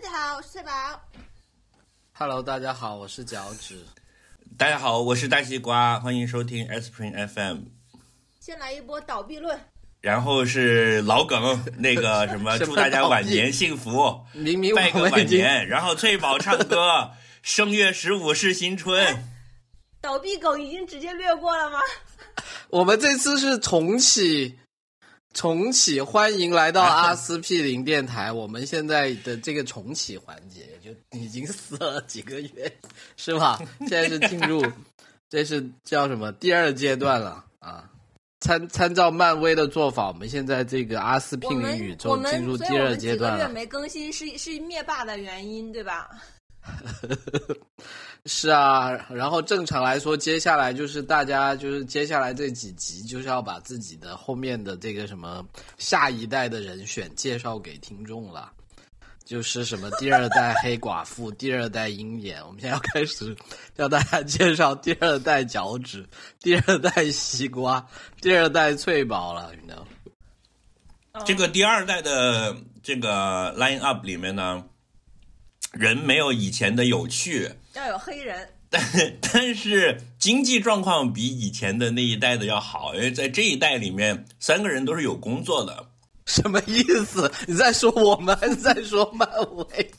大家好，我是翠宝。Hello，大家好，我是脚趾。大家好，我是大西瓜，欢迎收听 Spring FM。先来一波倒闭论，然后是老梗，那个什么，祝大家晚年幸福，明明拜个晚年。然后翠宝唱歌，正月十五是新春。倒闭梗已经直接略过了吗？我们这次是重启，重启，欢迎来到阿司匹林电台。我们现在的这个重启环节就已经死了几个月，是吧？现在是进入，这是叫什么第二阶段了啊？参参照漫威的做法，我们现在这个阿司匹林宇宙进入第二所以我们阶段了。几个月没更新是是灭霸的原因，对吧？是啊，然后正常来说，接下来就是大家就是接下来这几集就是要把自己的后面的这个什么下一代的人选介绍给听众了，就是什么第二代黑寡妇、第二代鹰眼，我们现在要开始向大家介绍第二代脚趾、第二代西瓜、第二代翠宝了，你知道？这个第二代的这个 line up 里面呢，人没有以前的有趣，要有黑人，但但是经济状况比以前的那一代的要好，因为在这一代里面，三个人都是有工作的。什么意思？你在说我们还是在说漫威？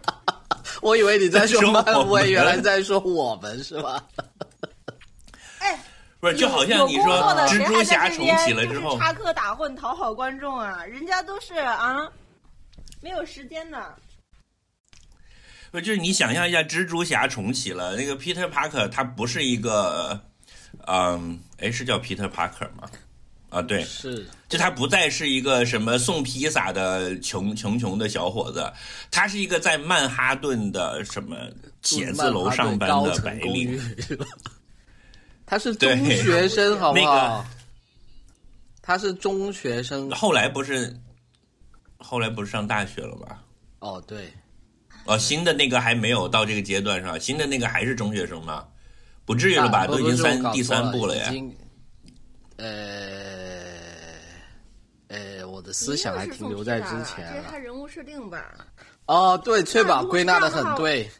我以为你在说漫威，原来在说我们是吧？哎，不是，就好像你说蜘蛛侠重启了之后，插科打诨讨好观众啊？人家都是啊，没有时间的。不就是你想象一下，蜘蛛侠重启了，那个 Peter Parker 他不是一个，嗯，哎，是叫 Peter Parker 吗？啊，对，是就他不再是一个什么送披萨的穷穷穷的小伙子，他是一个在曼哈顿的什么写字楼上班的白领。他是中学生，好不那好个？他是中学生。后来不是，后来不是上大学了吧？哦，对，哦，新的那个还没有到这个阶段是吧？新的那个还是中学生吗？不至于了吧？啊都已经三第三部了呀。呃呃，我的思想还停留在之前了这是他。人物设定吧？哦，对，翠宝归纳的很对，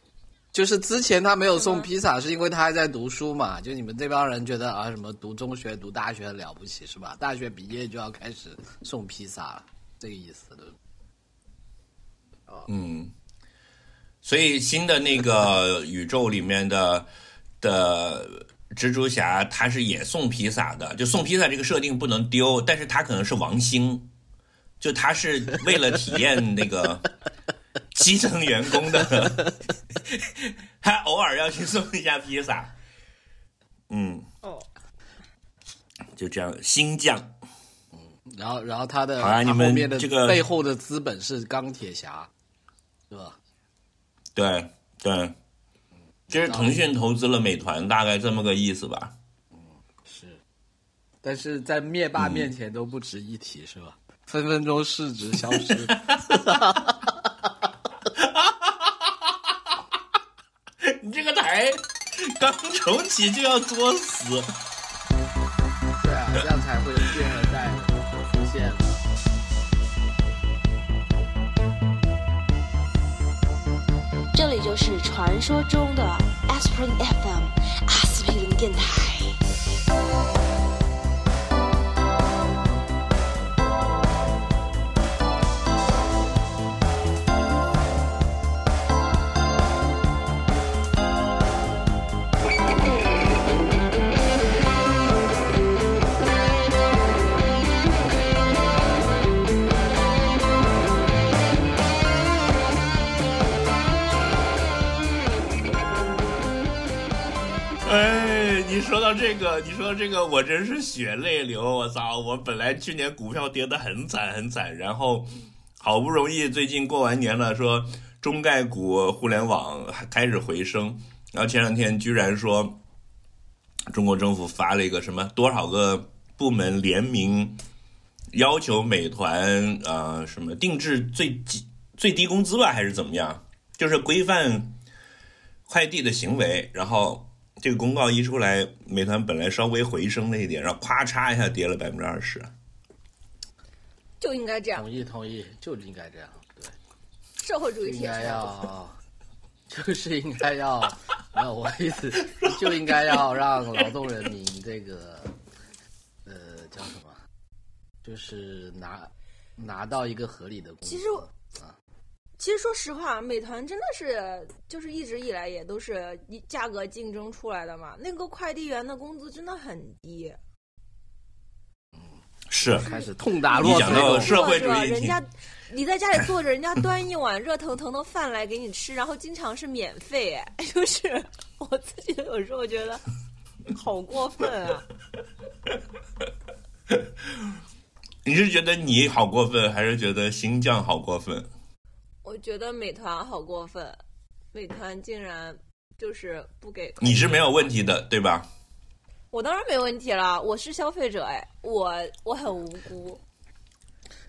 就是之前他没有送披萨，是因为他还在读书嘛。就你们这帮人觉得啊，什么读中学、读大学很了不起是吧？大学毕业就要开始送披萨了，这个意思对不对？嗯，所以新的那个宇宙里面的的蜘蛛侠，他是也送披萨的，就送披萨这个设定不能丢，但是他可能是王星，就他是为了体验那个 基层员工的，他偶尔要去送一下披萨。嗯，哦，就这样，新将。然后，然后他的好啊你们他后面的这个背后的资本是钢铁侠，是吧？对对，就是腾讯投资了美团，大概这么个意思吧。是，但是在灭霸面前都不值一提，是吧？分分钟市值消失。你这个台刚重启就要作死，对啊，这样才会有第二代出现。就是传说中的 Aspirin FM 阿司匹林电台。说到这个，你说这个，我真是血泪流。我操！我本来去年股票跌得很惨很惨，然后好不容易最近过完年了，说中概股、互联网开始回升，然后前两天居然说中国政府发了一个什么多少个部门联名要求美团啊、呃、什么定制最低最低工资吧，还是怎么样？就是规范快递的行为，然后。这个公告一出来，美团本来稍微回升了一点，然后咵嚓一下跌了百分之二十。就应该这样。同意同意，就应该这样。对，社会主义应该铁拳。要，就是应该要，没有我意思，就应该要让劳动人民这个，呃，叫什么，就是拿拿到一个合理的工资。其实其实说实话，美团真的是就是一直以来也都是一价格竞争出来的嘛。那个快递员的工资真的很低，是开始痛打你讲落水狗。到社会主是吧义人家你在家里坐着，人家端一碗热腾腾的饭来给你吃，然后经常是免费，哎，就是 我自己有时候觉得好过分啊。你是觉得你好过分，还是觉得新疆好过分？我觉得美团好过分，美团竟然就是不给。你是没有问题的，对吧？我当然没问题了，我是消费者，哎，我我很无辜。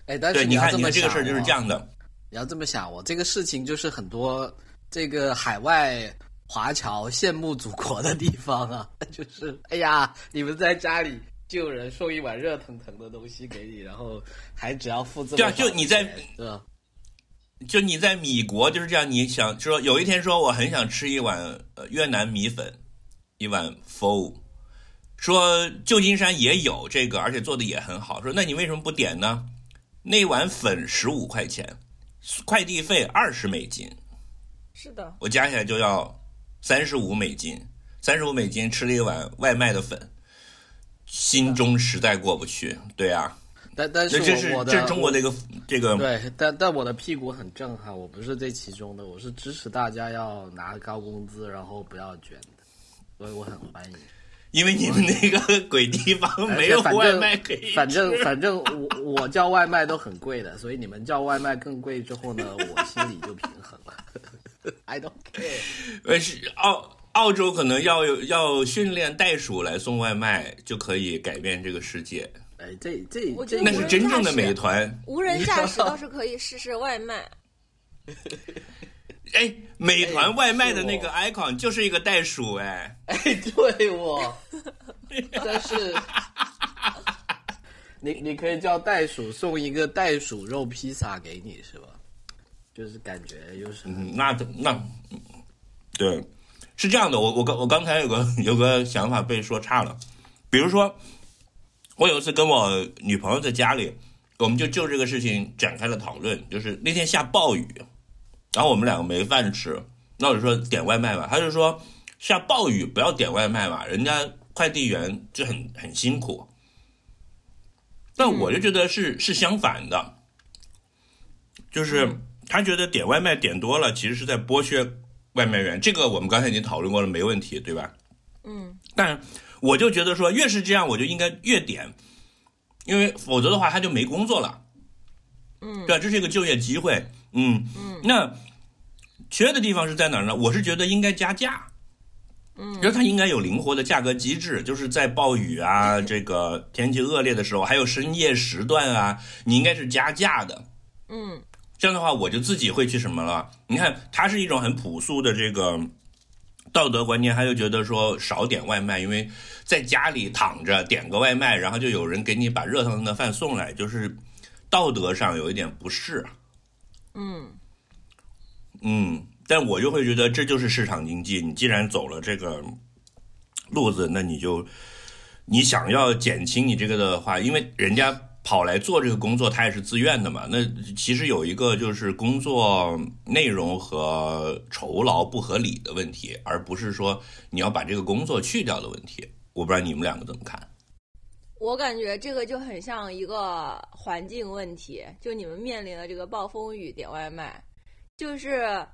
哎，但是，你看，你这个事儿就是哦这样的。你要这么想，我这个事情就是很多这个海外华侨羡慕祖国的地方啊，就是哎呀，你们在家里就有人送一碗热腾腾的东西给你，然后还只要付这么对啊就你在钱对吧？就你在米国就是这样，你想说有一天说我很想吃一碗呃越南米粉，一碗 pho，说旧金山也有这个，而且做的也很好。说那你为什么不点呢？那碗粉十五块钱，快递费二十美金，是的，我加起来就要三十五美金，三十五美金吃了一碗外卖的粉，心中实在过不去。对啊，但但是这这是我我的这是中国的一个这个对，但但我的屁股很正哈，我不是这其中的，我是支持大家要拿高工资，然后不要卷的，所以我很欢迎。因为你们那个 鬼地方没有外卖可以吃，反正反正我我叫外卖都很贵的，所以你们叫外卖更贵之后呢，我心里就平衡了。I don't care。呃是澳澳洲可能要有要训练袋鼠来送外卖，就可以改变这个世界。哎，这这这我觉得那是真正的美团。无人驾驶倒是可以试试外卖。哎，美团外卖的那个 icon 就是一个袋鼠，哎，哎，对我，但是 你你可以叫袋鼠送一个袋鼠肉披萨给你是吧？就是感觉又是嗯，那那嗯对，是这样的。我我刚我刚才有个有个想法被说差了，比如说，我有一次跟我女朋友在家里，我们就就这个事情展开了讨论，就是那天下暴雨，然后我们两个没饭吃，那我就说点外卖吧，他就说下暴雨不要点外卖嘛，人家快递员就很很辛苦。但我就觉得是是相反的，就是他觉得点外卖点多了，其实是在剥削外卖员。这个我们刚才已经讨论过了，没问题，对吧？嗯，但我就觉得说，越是这样，我就应该越点，因为否则的话他就没工作了。嗯对吧？这是一个就业机会。嗯嗯，那缺的地方是在哪儿呢？我是觉得应该加价。嗯，就是它应该有灵活的价格机制，就是在暴雨啊、这个天气恶劣的时候，还有深夜时段啊，你应该是加价的。嗯，这样的话，我就自己会去什么了？你看，它是一种很朴素的这个道德观念，他就觉得说少点外卖，因为在家里躺着点个外卖，然后就有人给你把热腾腾的饭送来，就是道德上有一点不适。嗯，嗯，但我就会觉得这就是市场经济。你既然走了这个路子，那你就你想要减轻你这个的话，因为人家跑来做这个工作，他也是自愿的嘛。那其实有一个就是工作内容和酬劳不合理的问题，而不是说你要把这个工作去掉的问题。我不知道你们两个怎么看？我感觉这个就很像一个环境问题，就你们面临的这个暴风雨点外卖，就是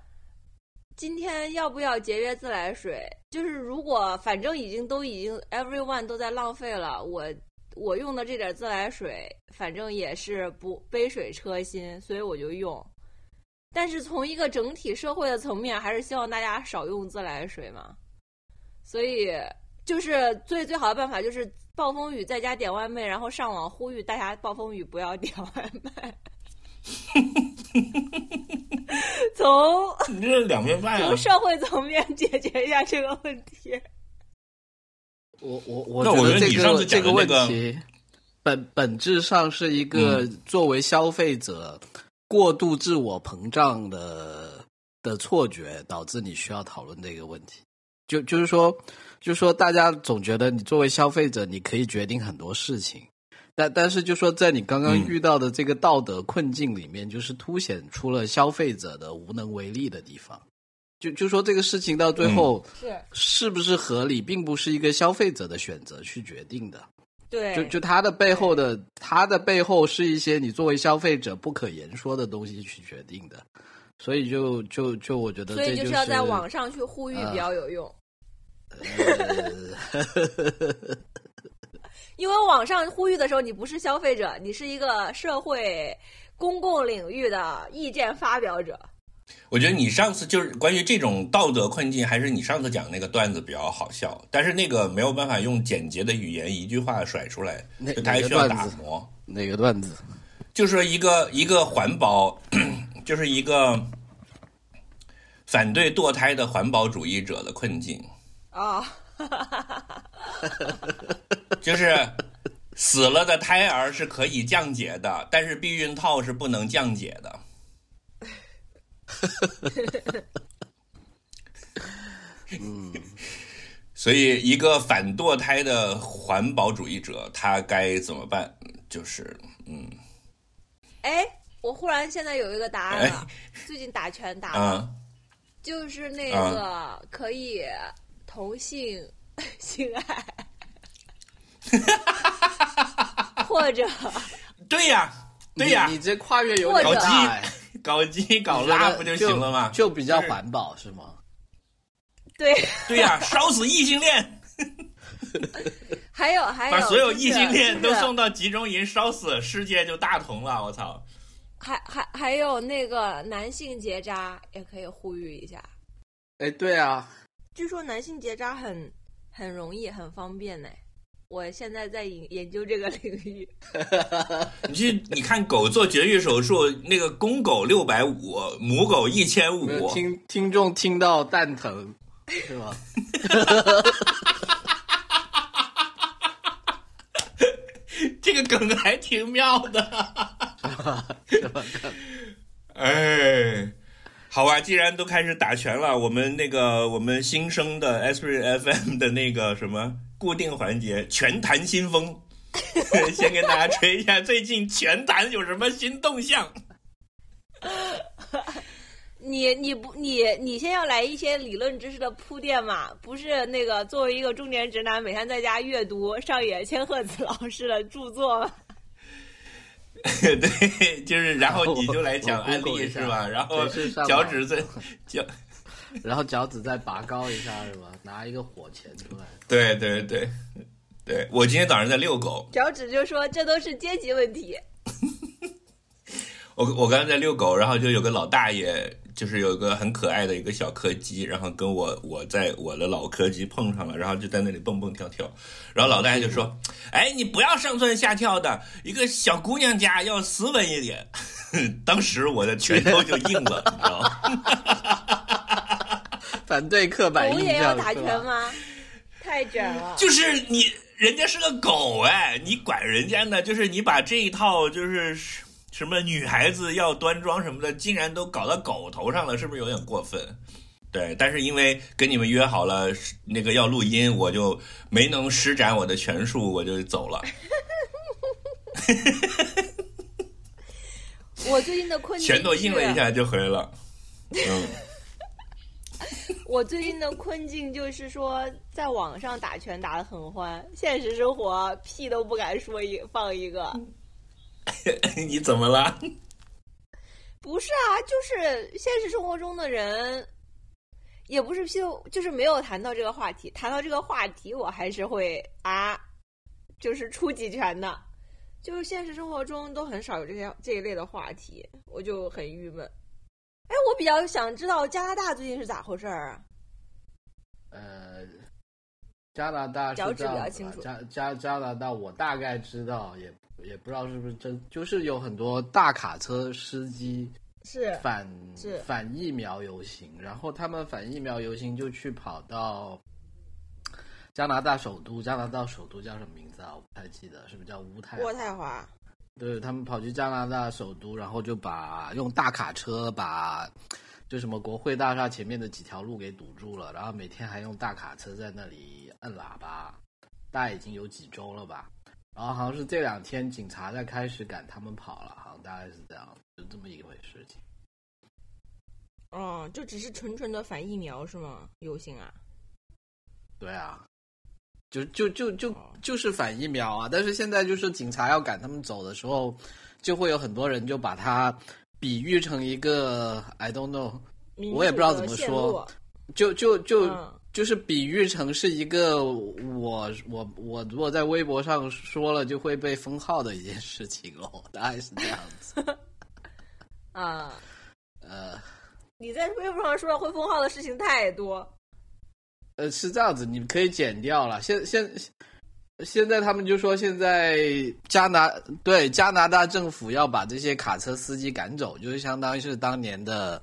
今天要不要节约自来水？就是如果反正已经都已经 everyone 都在浪费了，我我用的这点自来水，反正也是不杯水车薪，所以我就用。但是从一个整体社会的层面，还是希望大家少用自来水嘛。所以就是最最好的办法就是暴风雨在家点外卖，然后上网呼吁大家暴风雨不要点外卖。从你这是两面派啊从！社会层面解决一下这个问题。我我我觉得这个这个问题本本质上是一个作为消费者过度自我膨胀的的错觉，导致你需要讨论这个问题。就就是说，就是说，大家总觉得你作为消费者，你可以决定很多事情，但但是就说在你刚刚嗯遇到的这个道德困境里面，就是凸显出了消费者的无能为力的地方。就就说这个事情到最后是。是不是合理，并不是一个消费者的选择去决定的。对，就就它的背后的，它的背后是一些你作为消费者不可言说的东西去决定的，所以就就就我觉得所以就是要在网上去呼吁比较有用，呃。因为网上呼吁的时候，你不是消费者，你是一个社会公共领域的意见发表者。我觉得你上次就是关于这种道德困境，还是你上次讲那个段子比较好笑，但是那个没有办法用简洁的语言一句话甩出来，哪就它还需要打磨。哪个段子？就说一个一个环保，就是一个反对堕胎的环保主义者的困境，啊、就是死了的胎儿是可以降解的，但是避孕套是不能降解的。嗯，所以，一个反堕胎的环保主义者，他该怎么办？就是，嗯。哎，我忽然现在有一个答案了，最近打拳打就是那个可以同性性爱，或者对呀，对呀。你，你这跨越有或者点大、哎，搞基搞拉不就行了吗？就比较环保是吗？对，对呀，烧死异性恋，还 有还有，把所有异性恋都送到集中营烧死，世界就大同了。我操！还还还有那个男性结扎也可以呼吁一下。哎，对啊，据说男性结扎很很容易，很方便呢。我现在在研 研究这个领域。你去，你看狗做绝育手术，那个公狗六百五，母狗一千五，听听众听到蛋疼是吧？这个梗还挺妙的。是吧？哎，好啊，既然都开始打拳了，我们那个我们新生的 Esprit FM 的那个什么固定环节——拳坛新风，先给大家吹一下最近拳坛有什么新动向。你你不你你先要来一些理论知识的铺垫嘛？不是那个作为一个中年直男，每天在家阅读上野千鹤子老师的著作吗？对，就是然后你就来讲案例是吧？然后脚趾在脚，然后脚趾再拔高一下是吧？拿一个火钳出来。对对对对，我今天早上在遛狗，脚趾就说这都是阶级问题。我我刚才在遛狗，然后就有个老大爷，就是有一个很可爱的一个小柯基，然后跟我我在我的老柯基碰上了，然后就在那里蹦蹦跳跳，然后老大爷就说：“哎，你不要上蹿下跳的，一个小姑娘家要斯文一点。”当时我的拳头就硬了，你知道吗？反对刻板狗印象也要打拳吗？太卷了。就是你人家是个狗哎，你管人家呢？就是你把这一套就是什么女孩子要端庄什么的，竟然都搞到狗头上了，是不是有点过分？对，但是因为跟你们约好了那个要录音，我就没能施展我的拳术，我就走了。我最近的困境拳头硬了一下就回来了。嗯，我最近的困境就是说，在网上打拳打得很欢，现实生活屁都不敢说一放一个。你怎么了？不是啊，就是现实生活中的人，也不是屁都，就是没有谈到这个话题。谈到这个话题，我还是会啊，就是出几拳的。就是现实生活中都很少有这些这一类的话题，我就很郁闷。哎，我比较想知道加拿大最近是咋回事儿啊？呃，加拿大是脚趾比较清楚加加加拿大，我大概知道，也也不知道是不是真，就是有很多大卡车司机是反是反疫苗游行，然后他们反疫苗游行就去跑到加拿大首都，加拿大首都叫什么名字啊？我不太记得，是不是叫渥太渥太华，对他们跑去加拿大首都，然后就把用大卡车把就什么国会大厦前面的几条路给堵住了，然后每天还用大卡车在那里摁喇叭，大概已经有几周了吧。然后好像是这两天警察在开始赶他们跑了，好像大概是这样，就这么一回事情。哦，就只是纯纯的反疫苗是吗？游行啊？对啊，就就就就哦就是反疫苗啊！但是现在就是警察要赶他们走的时候，就会有很多人就把它比喻成一个 I don't know，我也不知道怎么说就就就、嗯就是比喻成是一个我我我如果在微博上说了就会被封号的一件事情哦，大概是这样子。啊！呃你在微博上说了会封号的事情太多。呃，是这样子，你可以剪掉了。现现现在他们就说，现在加拿对加拿大政府要把这些卡车司机赶走，就是相当于是当年的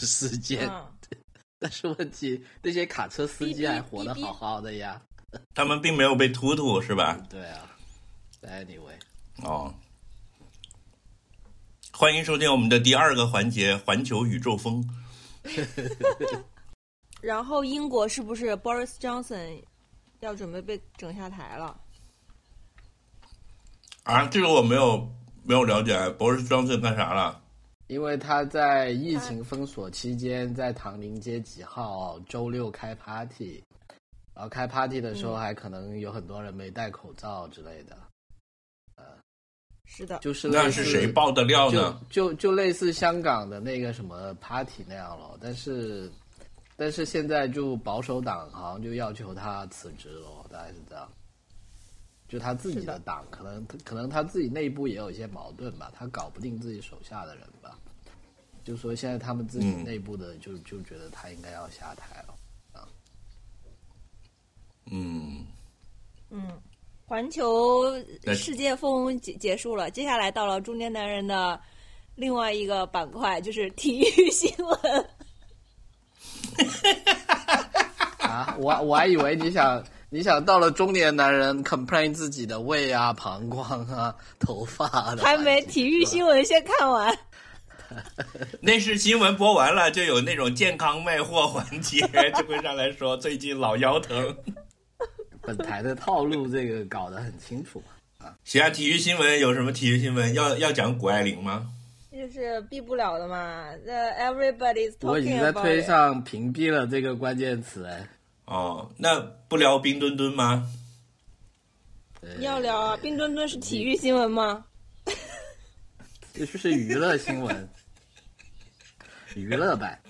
事件。嗯，但是问题，那些卡车司机还活得好好的呀。他们并没有被突突，是吧？对啊，anyway，哦，欢迎收听我们的第二个环节——环球宇宙风。然后英国是不是 Boris Johnson 要准备被整下台了？啊，这个我没有没有了解。Boris Johnson 干啥了？因为他在疫情封锁期间，在唐宁街几号周六开 party，然后开 party 的时候还可能有很多人没戴口罩之类的，是的，就是那是谁爆的料就呢？就就类似香港的那个什么 party 那样了，但是但是现在就保守党好像就要求他辞职了，大概是这样。就他自己是的的党，可能可能他自己内部也有一些矛盾吧，他搞不定自己手下的人吧。就说现在他们自己嗯内部的就、就觉得他应该要下台了。嗯，嗯，环球世界风结结束了，接下来到了中年男人的另外一个板块，就是体育新闻。啊，我我还以为你想你想到了中年男人 complain 自己的胃啊、膀胱啊、头发的还没体育新闻先看完。那是新闻播完了，就有那种健康卖货环节，就会上来说最近老腰疼。本台的套路这个搞得很清楚啊。行啊，体育新闻有什么体育新闻？要要讲谷爱凌吗？就是避不了的嘛。The everybody's 我已 talking 经在 about 推 it 上屏蔽了这个关键词哎。哦，那不聊冰墩墩吗？呃要聊啊，冰墩墩是体育新闻吗？这就是娱乐新闻，娱乐版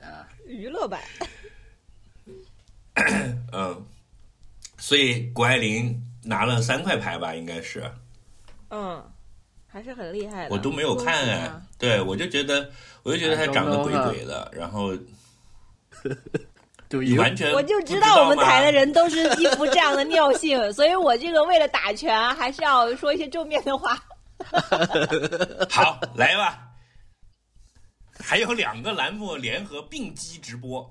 啊。娱乐版。嗯，所以谷爱凌拿了三块牌吧，应该是，嗯，还是很厉害的。我都没有看哎。对，我就觉得，我就觉得他长得鬼鬼的，然后 完全我就知道我们台的人都是一副这样的尿性，所以我这个为了打拳，还是要说一些正面的话。好来吧。还有两个栏目联合并机直播，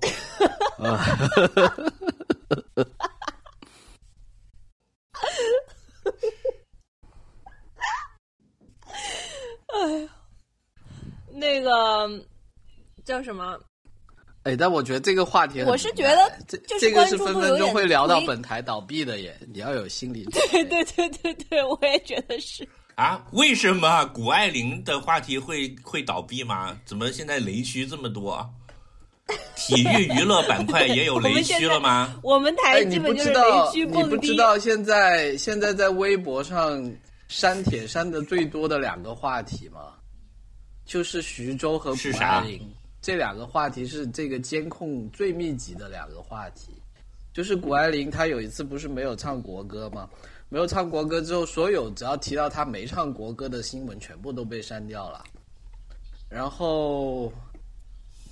那个叫什么？哎，但我觉得这个话题我是觉得这这个是分分钟会聊到本台倒闭的耶，你要有心理准备。对对对对对，我也觉得是。啊，为什么谷爱凌的话题会会倒闭吗？怎么现在雷区这么多？体育娱乐板块也有雷区了吗？我们哎，你不台基本就是知道雷，区你蹦迪。不知道现在现在在微博上删帖删的最多的两个话题嘛？就是徐州和谷爱凌这两个话题是这个监控最密集的两个话题。就是谷爱凌她有一次不是没有唱国歌吗？没有唱国歌之后，所有只要提到她没唱国歌的新闻全部都被删掉了。然后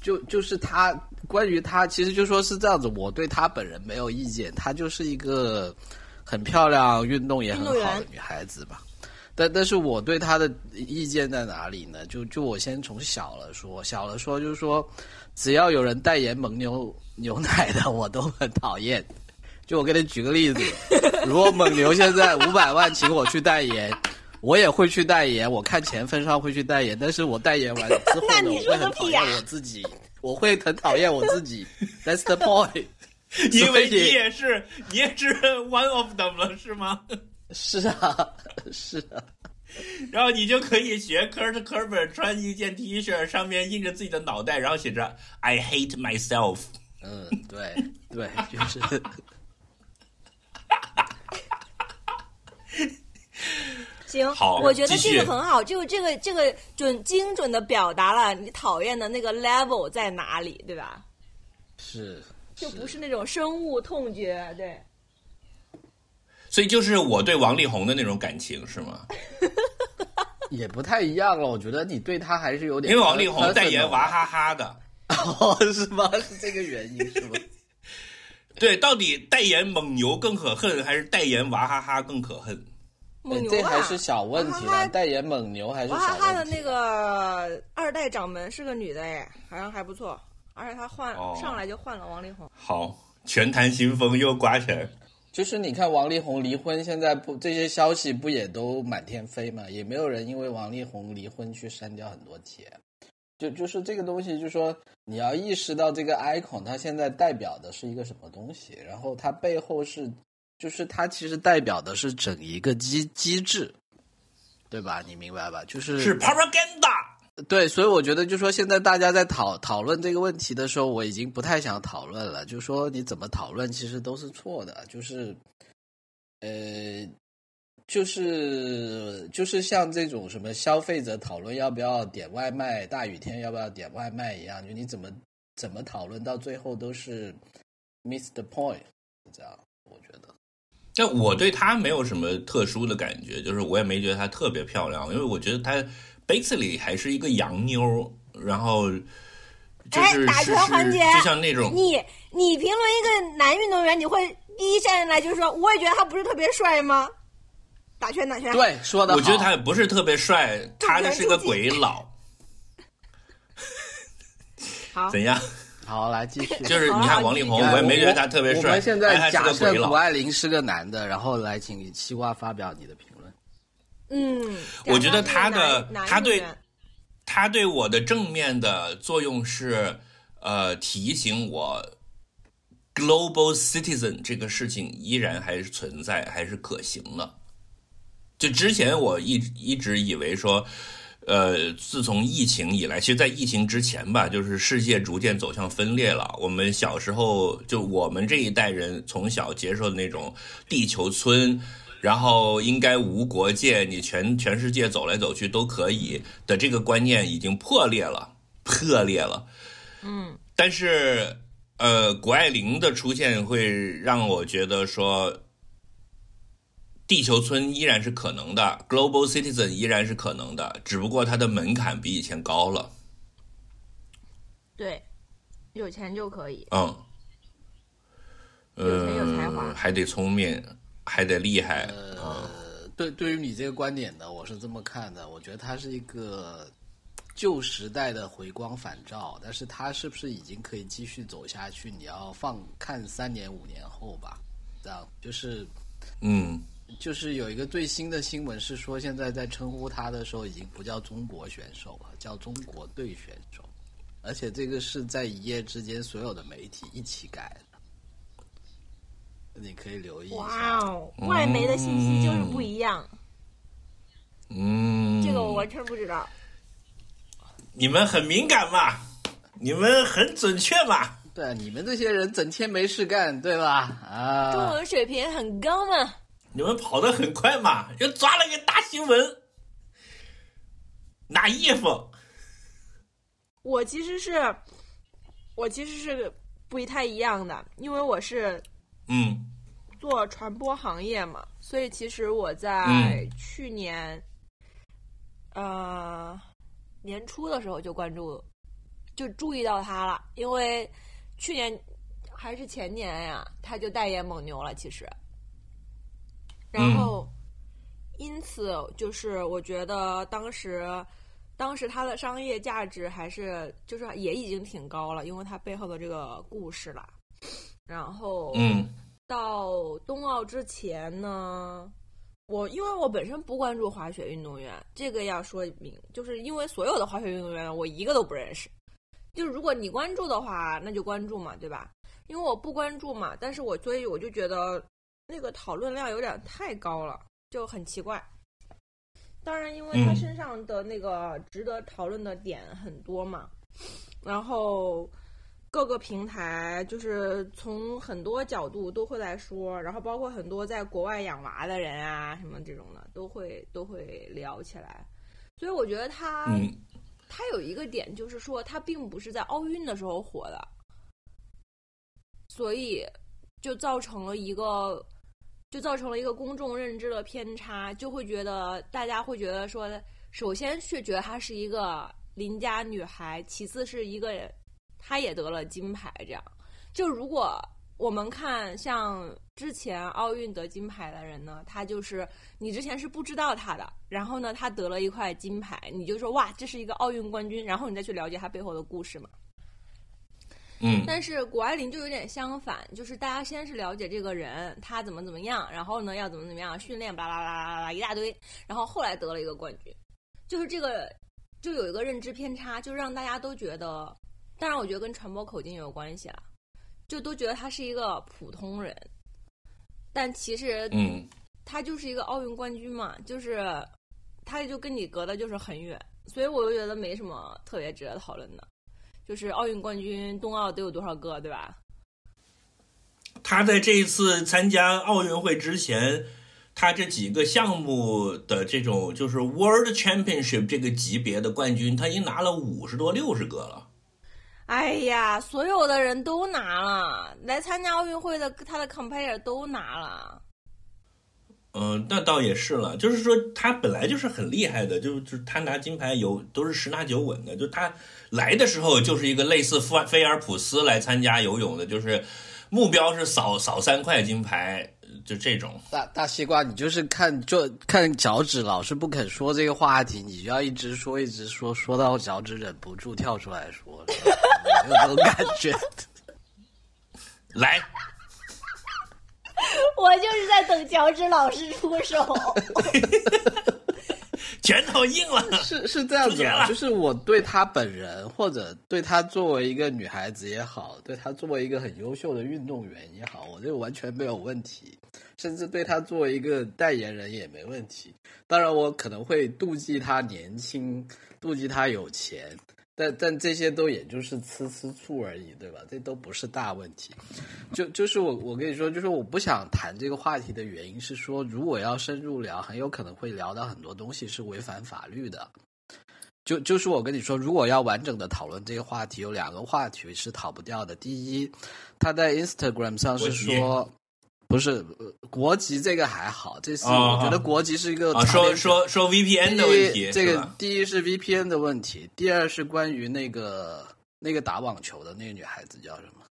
就就是她关于她，其实就说是这样子，我对她本人没有意见，她就是一个很漂亮、运动也很好的女孩子吧。但但是我对他的意见在哪里呢？就就我先从小了说，小了说就是说，只要有人代言蒙牛牛奶的，我都很讨厌。就我给你举个例子，如果蒙牛现在五百万请我去代言，我也会去代言，我看钱分上会去代言，但是我代言完之后呢，我会很讨厌我自己，我会很讨厌我自己。That's the point 因为你也是你也是 one of them 了，是吗？是啊，是啊，然后你就可以学 Kurt Cobain 穿一件 T 恤，上面印着自己的脑袋，然后写着 I hate myself。嗯，对对，就是 行，我觉得这个很好，这个这个这个准精准的表达了你讨厌的那个 level 在哪里，对吧？是，就不是那种深恶痛绝，对。所以就是我对王力宏的那种感情是吗？也不太一样了。我觉得你对他还是有点，因为王力宏代言娃哈哈的，哦，是吗？是这个原因是吗？对，到底代言蒙牛更可恨，还是代言娃哈哈更可恨？蒙牛啊，这还是小问题代言蒙牛还是小娃哈哈的。那个二代掌门是个女的哎，好像还不错，而且她换、哦上来就换了王力宏。好，全坛新风又刮起来。就是你看王力宏离婚，现在不这些消息不也都满天飞嘛？也没有人因为王力宏离婚去删掉很多帖。就就是这个东西，就是说你要意识到这个 icon 它现在代表的是一个什么东西，然后它背后是，就是它其实代表的是整一个机机制，对吧？你明白吧？就是是 propaganda。对，所以我觉得，就说现在大家在讨讨论这个问题的时候，我已经不太想讨论了。就说你怎么讨论，其实都是错的。就是，呃，就是就是像这种什么消费者讨论要不要点外卖，大雨天要不要点外卖一样，就你怎么怎么讨论，到最后都是 miss the point，这样我觉得。但我对她没有什么特殊的感觉，就是我也没觉得她特别漂亮，因为我觉得她 basically 还是一个洋妞，然后就是、哎打拳环节就像那种你你评论一个男运动员，你会第一下来就是说，我也觉得他不是特别帅吗？打拳打拳，对，说的我觉得他也不是特别帅，他的是个鬼佬，好，怎样？好，来继续。就是你看王力宏，我也没觉得他特别帅，我们现哎在假设他是个鬼佬。谷爱凌是个男的，然后来请西瓜发表你的评论。嗯，我觉得他的他对他对我的正面的作用是，呃，提醒我，global citizen 这个事情依然还是存在，还是可行的。就之前我一一直以为说，呃，自从疫情以来，其实，在疫情之前吧，就是世界逐渐走向分裂了。我们小时候，就我们这一代人从小接受的那种地球村，然后应该无国界，你全全世界走来走去都可以的这个观念已经破裂了，破裂了。嗯，但是，呃，谷爱凌的出现会让我觉得说，地球村依然是可能的，global citizen 依然是可能的，只不过它的门槛比以前高了。对，有钱就可以。嗯，有钱有才华呃，还得聪明，还得厉害。嗯，呃，对，对于你这个观点呢，我是这么看的。我觉得它是一个旧时代的回光返照，但是它是不是已经可以继续走下去？你要放看三年五年后吧。这样就是嗯，就是有一个最新的新闻是说，现在在称呼他的时候已经不叫中国选手了，叫中国队选手，而且这个是在一夜之间所有的媒体一起改的。你可以留意一下。哇哦，外媒的信息就是不一样，嗯，这个我完全不知道。你们很敏感嘛，你们很准确嘛。对啊，你们这些人整天没事干，对吧？啊，中文水平很高嘛？你们跑得很快嘛，又抓了个大新闻，拿衣服。我其实是，我其实是不太一样的，因为我是嗯做传播行业嘛，所以其实我在嗯去年，呃年初的时候就关注，就注意到他了，因为去年还是前年呀，他就代言蒙牛了，其实，然后、因此就是我觉得当时。当时它的商业价值还是就是也已经挺高了，因为它背后的这个故事了。然后，嗯到冬奥之前呢，我因为我本身不关注滑雪运动员，这个要说明，就是因为所有的滑雪运动员我一个都不认识。就如果你关注的话，那就关注嘛，对吧？因为我不关注嘛，但是我所以我就觉得那个讨论量有点太高了，就很奇怪。当然，因为他嗯身上的那个值得讨论的点很多嘛，然后各个平台就是从很多角度都会来说，然后包括很多在国外养娃的人啊，什么这种的都会都会聊起来。所以我觉得他嗯他有一个点，就是说他并不是在奥运的时候火的，所以就造成了一个，就造成了一个公众认知的偏差，就会觉得大家会觉得说，首先是觉得她是一个邻家女孩，其次是一个她也得了金牌，这样。就如果我们看像之前奥运得金牌的人呢，他就是你之前是不知道他的，然后呢，他得了一块金牌，你就说哇，这是一个奥运冠军，然后你再去了解他背后的故事嘛。嗯但是谷爱凌就有点相反，就是大家先是了解这个人，他怎么怎么样，然后呢要怎么怎么样训练，巴拉巴拉巴拉巴拉一大堆，然后后来得了一个冠军，就是这个就有一个认知偏差，就让大家都觉得，当然我觉得跟传播口径有关系啦，就都觉得他是一个普通人，但其实嗯他就是一个奥运冠军嘛，就是他就跟你隔的就是很远，所以我就觉得没什么特别值得讨论的。就是奥运冠军，冬奥得有多少个，对吧？他在这一次参加奥运会之前，他这几个项目的这种就是 World Championship 这个级别的冠军，他已经拿了五十多六十个了。哎呀，所有的人都拿了，来参加奥运会的他的 compare 都拿了。嗯，那倒也是了，就是说他本来就是很厉害的，就就是他拿金牌有都是十拿九稳的，就他来的时候就是一个类似菲菲尔普斯来参加游泳的，就是目标是扫扫三块金牌，就这种。大大西瓜，你就是看就看脚趾老是不肯说这个话题，你就要一直说一直说，说到脚趾忍不住跳出来说，有没 有这种感觉？来，我就是在等脚趾老师出手。拳头硬了。是是这样子就是我对她本人，或者对她作为一个女孩子也好，对她作为一个很优秀的运动员也好，我这个完全没有问题，甚至对他作为一个代言人也没问题。当然，我可能会妒忌他年轻，妒忌他有钱，但但这些都也就是吃吃醋而已，对吧？这都不是大问题。就就是我我跟你说，就是我不想谈这个话题的原因是说，如果要深入聊，很有可能会聊到很多东西是违反法律的。就就是我跟你说，如果要完整的讨论这个话题，有两个话题是逃不掉的。第一，他在 Instagram 上是说，不是、呃国籍这个还好，这是、哦我觉得国籍是一个说说说 VPN 的问题，这个第一是 VPN 的问题，第二是关于那个那个打网球的那个女孩子叫什么？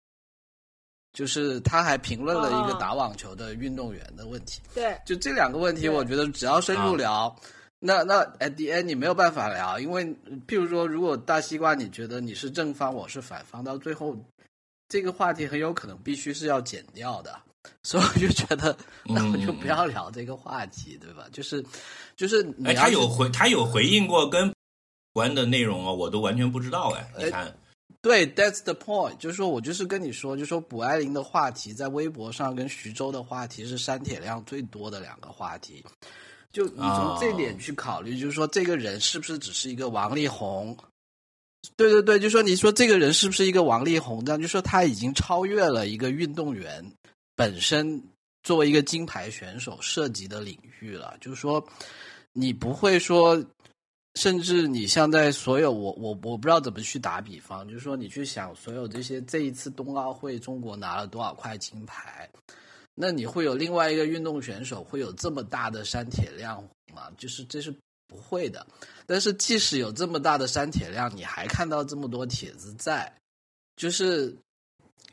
就是他还评论了一个哦打网球的运动员的问题。对，就这两个问题，我觉得只要深入啊聊，那那 at the end 你没有办法聊，因为譬如说，如果大西瓜你觉得你是正方，我是反方，到最后这个话题很有可能必须是要剪掉的。所以我就觉得，那我就不要聊这个话题，对吧？就是，就是你哎，他有回他有回应过跟关的内容啊，我都完全不知道哎。你哎看，对，that's the point，就是说我就是跟你说，就说谷爱凌的话题在微博上跟徐州的话题是删帖量最多的两个话题。就你从这点去考虑，就是说这个人是不是只是一个王力宏？对对对，就说你说这个人是不是一个王力宏？这样就说他已经超越了一个运动员本身作为一个金牌选手涉及的领域了。就是说，你不会说甚至你像在所有我我我不知道怎么去打比方，就是说你去想所有这些这一次冬奥会中国拿了多少块金牌，那你会有另外一个运动选手会有这么大的删帖量吗？就是这是不会的。但是即使有这么大的删帖量，你还看到这么多帖子在，就是。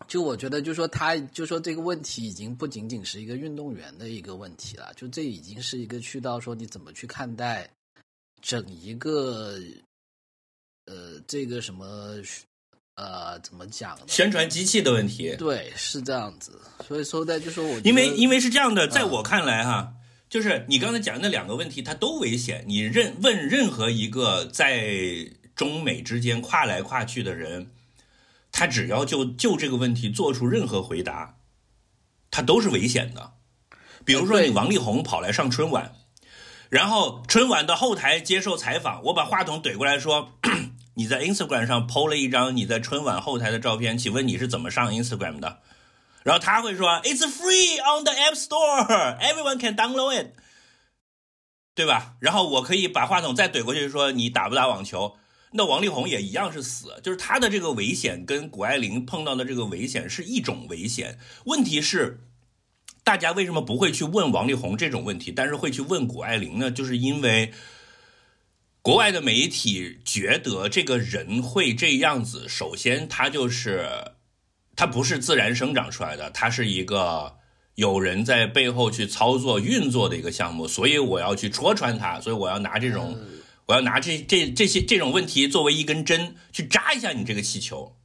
就我觉得，就说他，就说这个问题已经不仅仅是一个运动员的一个问题了，就这已经是一个去到说你怎么去看待整一个呃这个什么呃怎么讲呢？宣传机器的问题。对，是这样子。所以说在就说我因为因为是这样的，在嗯我看来哈，就是你刚才讲的那两个问题，它都危险。你任问任何一个在中美之间跨来跨去的人，他只要就就这个问题做出任何回答，他都是危险的。比如说，你王力宏跑来上春晚，然后春晚的后台接受采访，我把话筒怼过来说：“ 你在 Instagram 上 PO 了一张你在春晚后台的照片，请问你是怎么上 Instagram 的？”然后他会说：“It's free on the App Store, everyone can download it，对吧？”然后我可以把话筒再怼过去说：“你打不打网球？”那王力宏也一样是死，就是他的这个危险跟谷爱凌碰到的这个危险是一种危险。问题是，大家为什么不会去问王力宏这种问题，但是会去问谷爱凌呢？就是因为国外的媒体觉得这个人会这样子，首先他就是。他不是自然生长出来的，他是一个有人在背后去操作运作的一个项目，所以我要去戳穿他，所以我要拿这种，我要拿这这这些这种问题作为一根针去扎一下你这个气球。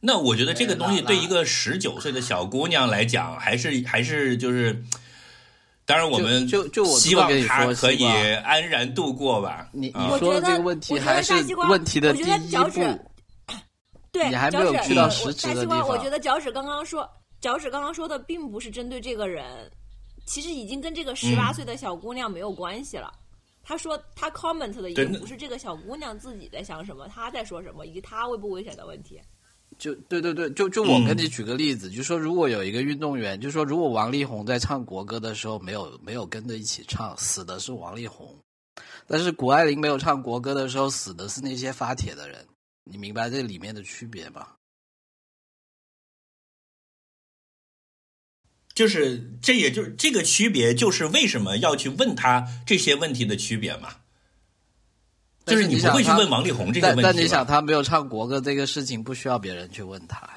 那我觉得这个东西对一个十九岁的小姑娘来讲，还是还是就是，当然我们就就希望她可以安然度过吧。你你说的这个问题还是问题的第一步。对，你还没有去到实质的地方。我觉得脚趾刚刚说，脚趾刚刚说的并不是针对这个人，其实已经跟这个十八岁的小姑娘没有关系了。他说他 comment 的已经不是这个小姑娘自己在想什么，她在说什么，以及她危不危险的问题。就对对对，就就我跟你举个例子，就说如果有一个运动员，就说如果王力宏在唱国歌的时候没有没有跟着一起唱，死的是王力宏；但是谷爱凌没有唱国歌的时候，死的是那些发帖的人。你明白这里面的区别吗？就是这，也就是这个区别，就是为什么要去问他这些问题的区别嘛？就是你不会去问王力宏这些问题。但你想，他没有唱国歌这个事情，不需要别人去问他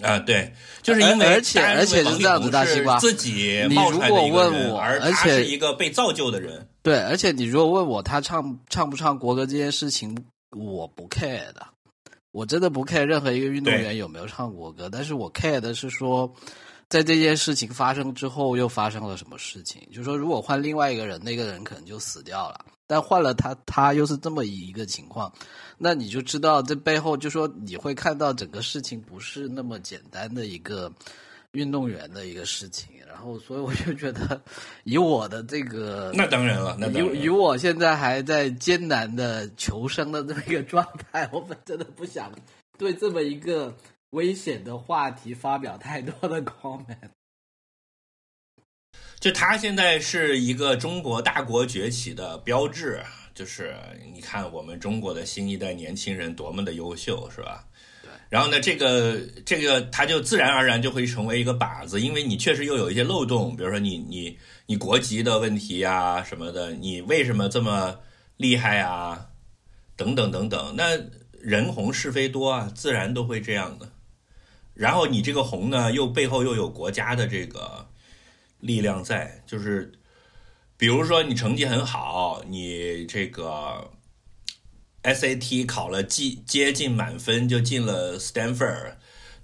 啊，对，就是因为而且而且是这样子，大西瓜自己冒出来的一个人，而且是一个被造就的人。对，而且你如果问我他唱唱不唱国歌这件事情。我不 care 的，我真的不 care 任何一个运动员有没有唱国歌，但是我 care 的是说，在这件事情发生之后又发生了什么事情。就是说，如果换另外一个人，那个人可能就死掉了，但换了他，他又是这么一个情况，那你就知道这背后，就说你会看到整个事情不是那么简单的一个运动员的一个事情。然后，所以我就觉得，以我的这个，那当然了，那以以我现在还在艰难的求生的这么一个状态，我本真的不想对这么一个危险的话题发表太多的 comment。就他现在是一个中国大国崛起的标志，就是你看我们中国的新一代年轻人多么的优秀，是吧？然后呢，这个这个他就自然而然就会成为一个靶子，因为你确实又有一些漏洞，比如说你你你国籍的问题呀什么的，你为什么这么厉害啊？等等等等，那人红是非多啊，自然都会这样的。然后你这个红呢，又背后又有国家的这个力量在，就是比如说你成绩很好，你这个。SAT 考了接接近满分就进了 Stanford，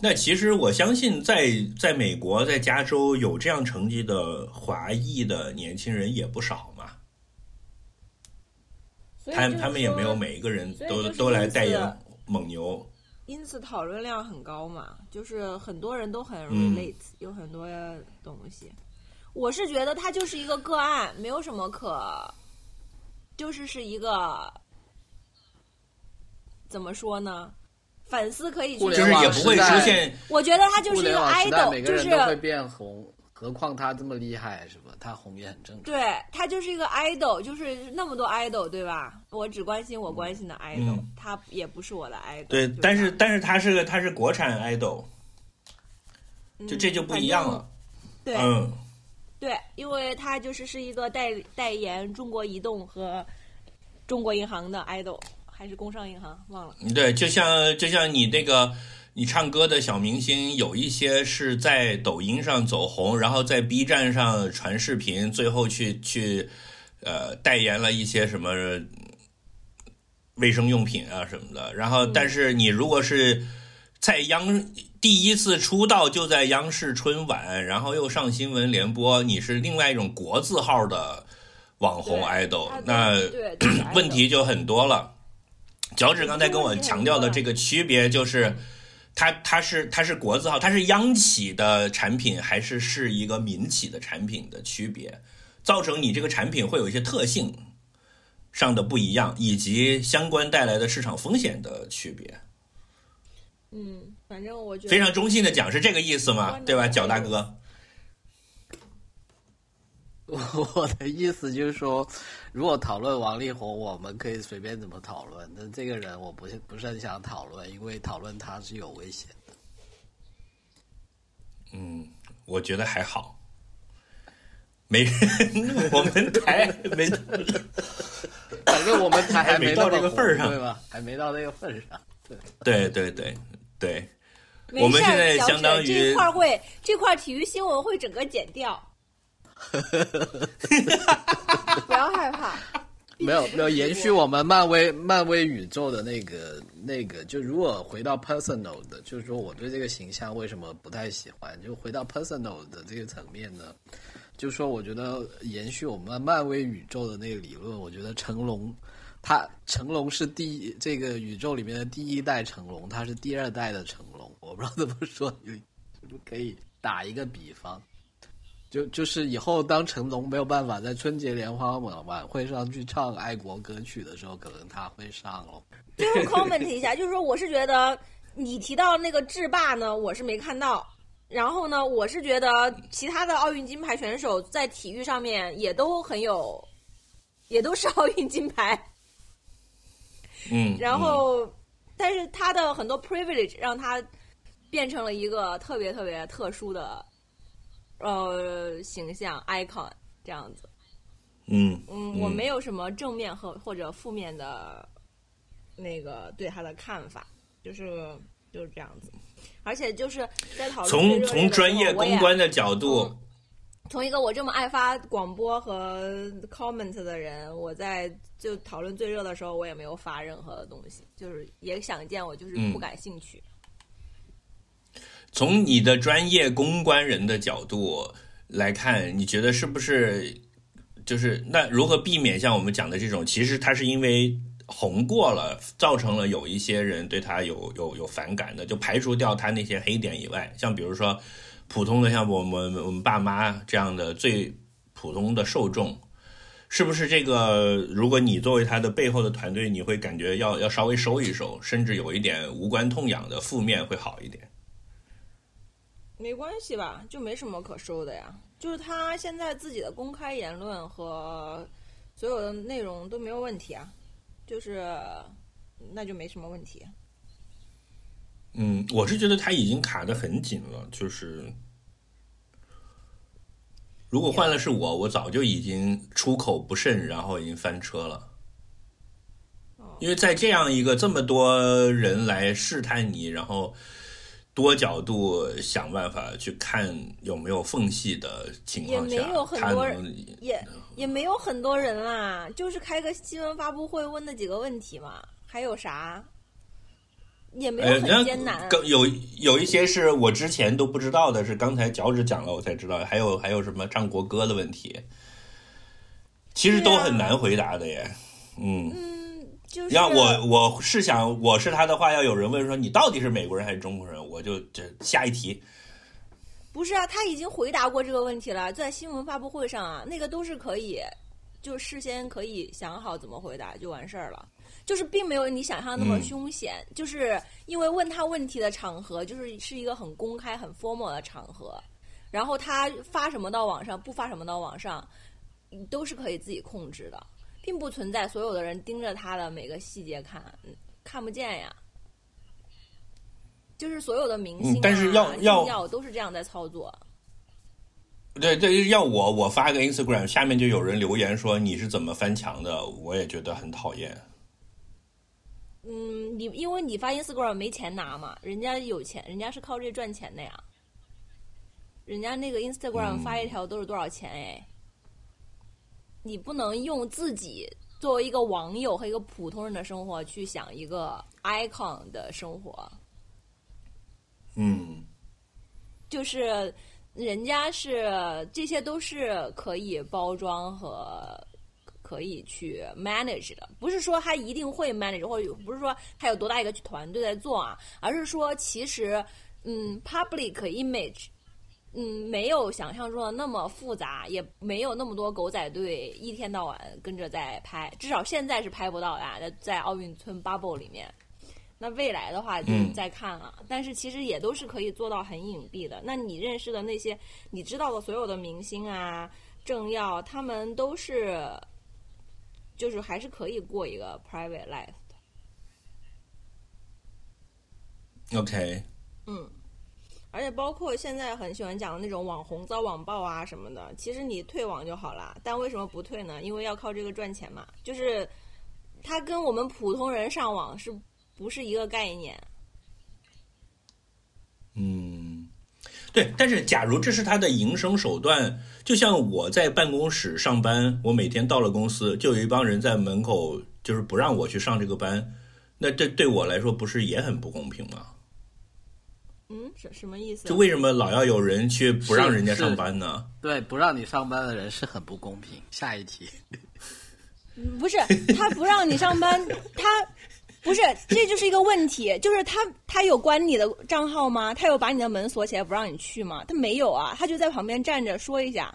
那其实我相信在在美国在加州有这样成绩的华裔的年轻人也不少嘛。他他们也没有每一个人都都来代言蒙牛。因此讨论量很高嘛，就是很多人都很 relate，有很多东西。我是觉得他就是一个个案，没有什么可，就是是一个。怎么说呢？粉丝可以去，就是也不会出现。我觉得他就是一个 idol，就是会变红。何况他这么厉害，是吧？他红也很正常。对他就是一个 idol，就是那么多 idol，对吧？我只关心我关心的 idol，他也不是我的 idol。对，但是但是他是个他是国产 idol，就这就不一样了。对，嗯，对，因为他就是是一个代代言中国移动和中国银行的 idol。还是工商银行忘了。对，就像就像你那个，你唱歌的小明星，有一些是在抖音上走红，然后在 B 站上传视频，最后去去呃代言了一些什么卫生用品啊什么的。然后，但是你如果是在央第一次出道就在央视春晚，然后又上新闻联播，你是另外一种国字号的网红 idol，那问题就很多了。脚趾刚才跟我强调的这个区别就是，它它是它是国字号，它是央企的产品还是是一个民企的产品的区别，造成你这个产品会有一些特性上的不一样，以及相关带来的市场风险的区别。嗯，反正我觉得非常中性的讲是这个意思嘛？对吧，脚大哥？我的意思就是说，如果讨论王力宏，我们可以随便怎么讨论，但这个人我不是不是很想讨论，因为讨论他是有危险的。嗯，我觉得还好，没人，我们台没，反正我们才还没到这个份儿上对吧？还没到那个份儿上。对对对对，对我们现在相当于这一块儿会这块儿体育新闻会整个剪掉，不要害怕。没有没有延续我们漫威漫威宇宙的那个那个，就如果回到 personal 的，就是说我对这个形象为什么不太喜欢，就回到 personal 的这个层面呢？就是说我觉得延续我们漫威宇宙的那个理论，我觉得成龙，他成龙是第一这个宇宙里面的第一代成龙，他是第二代的成龙，我不知道怎么说，你可以打一个比方？就就是以后当成龙没有办法在春节联欢晚晚会上去唱爱国歌曲的时候，可能他会上了。就是 comment 一下，就是说我是觉得你提到那个制霸呢，我是没看到。然后呢，我是觉得其他的奥运金牌选手在体育上面也都很有，也都是 奥运金牌。嗯，然后，但是他的很多 privilege 让他变成了一个特别特别特殊的呃形象 icon 这样子。嗯嗯，我没有什么正面和或者负面的那个对他的看法，就是就是这样子。而且就是在讨论从从专业公关的角度嗯，从一个我这么爱发广播和 comment 的人，我在就讨论最热的时候，我也没有发任何的东西，就是也想见我，就是嗯不感兴趣。从你的专业公关人的角度来看，你觉得是不是就是那如何避免像我们讲的这种？其实他是因为红过了，造成了有一些人对他有有有反感的，就排除掉他那些黑点以外，像比如说普通的像我们我们爸妈这样的最普通的受众。是不是这个？如果你作为他的背后的团队，你会感觉要要稍微收一收，甚至有一点无关痛痒的负面会好一点。没关系吧，就没什么可收的呀。就是他现在自己的公开言论和所有的内容都没有问题啊，就是那就没什么问题。嗯，我是觉得他已经卡得很紧了，就是如果换了是我，我早就已经出口不慎，然后已经翻车了。因为在这样一个这么多人来试探你，然后多角度想办法去看有没有缝隙的情况下也没有，很多人也也没有很多人啦，就是开个新闻发布会问那几个问题嘛，还有啥？也没呃，有很艰难。更有有一些是我之前都不知道的，是刚才脚趾讲了我才知道，还有还有什么唱国歌的问题，其实都很难回答的耶。嗯，嗯，就是让我我是想我是他的话，要有人问说你到底是美国人还是中国人，我就这下一题。不是啊，他已经回答过这个问题了，在新闻发布会上啊，那个都是可以，就事先可以想好怎么回答就完事儿了，就是并没有你想象那么嗯凶险，就是因为问他问题的场合就是是一个很公开、很 formal 的场合，然后他发什么到网上，不发什么到网上，都是可以自己控制的，并不存在所有的人盯着他的每个细节看，嗯看不见呀。就是所有的明星、啊嗯但是要要要都是这样在操作。对对，要我我发个 Instagram，下面就有人留言说你是怎么翻墙的，我也觉得很讨厌。嗯，你因为你发 Instagram 没钱拿嘛，人家有钱，人家是靠这赚钱的呀。人家那个 Instagram 嗯发一条都是多少钱哎？你不能用自己作为一个网友和一个普通人的生活去想一个 icon 的生活。嗯就是人家是这些都是可以包装和可以去 manage 的，不是说他一定会 manage，或者不是说他有多大一个团队在做啊，而是说其实嗯 public image。嗯，没有想象中的那么复杂，也没有那么多狗仔队一天到晚跟着在拍，至少现在是拍不到的，在在奥运村 bubble 里面。那未来的话就嗯再看了，但是其实也都是可以做到很隐蔽的。那你认识的那些你知道的所有的明星啊、政要，他们都是，就是还是可以过一个 private life 的。，OK，嗯，而且包括现在很喜欢讲的那种网红遭网暴啊什么的，其实你退网就好了。但为什么不退呢？因为要靠这个赚钱嘛。就是它跟我们普通人上网是不是一个概念？嗯，对。但是，假如这是他的营生手段，就像我在办公室上班，我每天到了公司，就有一帮人在门口，就是不让我去上这个班，那这对我来说不是也很不公平吗？嗯，什什么意思？就为什么老要有人去不让人家上班呢？对，不让你上班的人是很不公平。下一题，不是他不让你上班，他不是，这就是一个问题，就是他他有关你的账号吗？他有把你的门锁起来不让你去吗？他没有啊，他就在旁边站着说一下，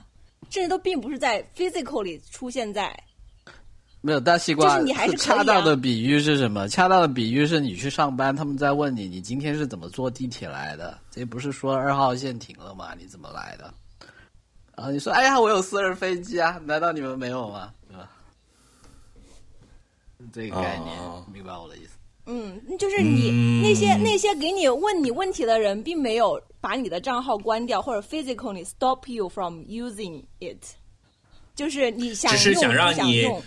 甚至都并不是在 physical 里出现在。没有大西瓜。就是你还是啊恰当的比喻是什么？恰当的比喻是你去上班，他们在问你，你今天是怎么坐地铁来的？这不是说二号线停了吗？你怎么来的？然后你说，哎呀，我有私人飞机啊，难道你们没有吗？对吧？这个概念，哦明白我的意思？嗯，就是你、嗯那些那些给你问你问题的人，并没有把你的账号关掉，或者 physically stop you from using it，就是你想用只是想让你不想用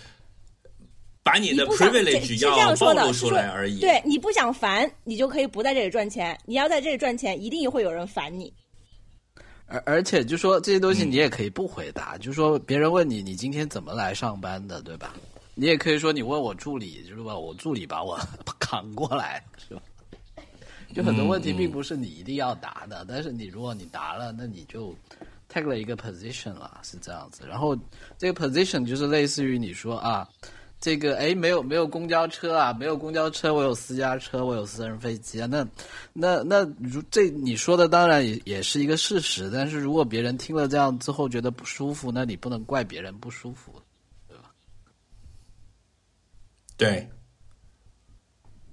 把你的 privilege 是这要样说的，暴露出来而已。对你不想烦，你就可以不在这里赚钱。你要在这里赚钱，一定会有人烦你。而而且就说这些嗯东西你也可以不回答，就说别人问你你今天怎么来上班的，对吧？你也可以说你问我助理，就是吧？我助理把我 扛过来，是吧？就很多问题并不是你一定要答的，但是你如果你答了，那你就 take 了一个 position 了，是这样子。然后这个 position 就是类似于你说啊，这个哎没有没有公交车啊，没有公交车，我有私家车，我有私人飞机啊。那那那如这你说的当然也也是一个事实，但是如果别人听了这样之后觉得不舒服，那你不能怪别人不舒服。对吧？对，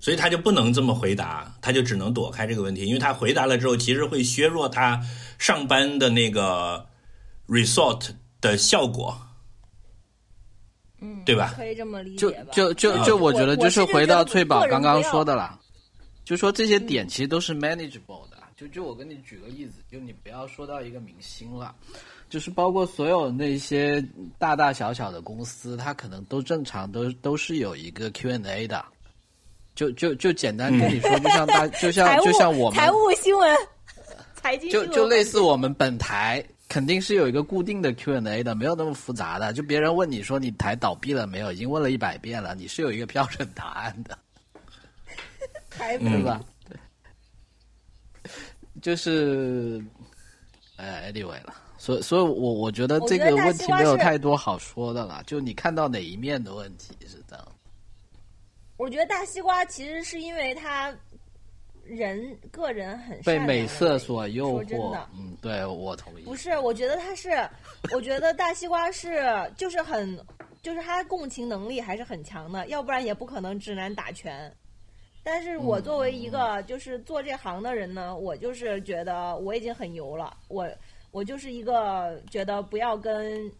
所以他就不能这么回答，他就只能躲开这个问题，因为他回答了之后，其实会削弱他上班的那个 resort 的效果，嗯，对吧可以这么理就解吧？就就嗯就我觉得就是回到翠宝刚刚说的，的啦，就说这些点其实都是 manageable 的。就就我跟你举个例子，就你不要说到一个明星了，就是包括所有那些大大小小的公司，它可能都正常都都是有一个 Q&A 的。就就就简单跟你说，就像大就像 就像我们财务新闻，财经就就类似我们本台肯定是有一个固定的 Q&A 的，没有那么复杂的。就别人问你说你台倒闭了没有，已经问了一百遍了，你是有一个标准答案的，财务对吧？对，就是，呃，anyway 了。所以，所以我我觉得这个问题没有太多好说的了，就你看到哪一面的问题是这样。我觉得大西瓜其实是因为他人个人很被美色所诱惑说真的，嗯，对我同意。不是，我觉得他是，我觉得大西瓜是就是很，就是他共情能力还是很强的，要不然也不可能直男打拳。但是我作为一嗯个就是做这行的人呢，我就是觉得我已经很油了，我我就是一个觉得不要跟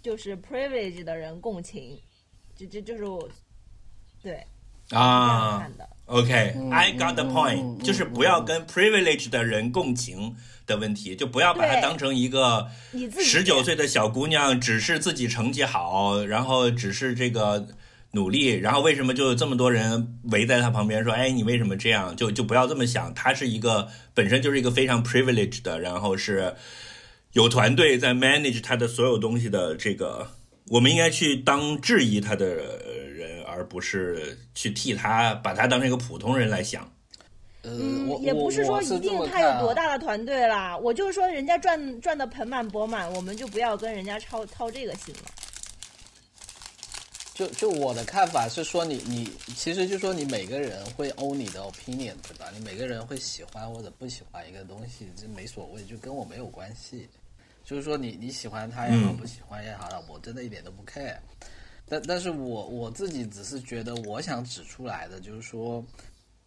就是 privilege 的人共情，就就就是我对这样啊看的。OK，I、got the point，、就是不要跟 privilege 的人共情的问题，就不要把它当成一个十九岁的小姑娘，只是自己成绩好，然后只是这个努力，然后为什么就这么多人围在她旁边说，哎，你为什么这样？就就不要这么想，她是一个本身就是一个非常 privileged 的，然后是有团队在 manage 她的所有东西的这个，我们应该去当质疑她的人，而不是去替他把他当成一个普通人来想。呃，嗯我，也不是说一定他有多大的团队啦，我就是说人家赚赚的盆满钵满，我们就不要跟人家操操这个心了。就就我的看法是说你，你其实就说你每个人会 own 你的 opinion，对吧？你每个人会喜欢或者不喜欢一个东西，这没所谓，就跟我没有关系。就是说你你喜欢他也好，嗯不喜欢也好，我真的一点都不 care。但但是我我自己只是觉得，我想指出来的就是说，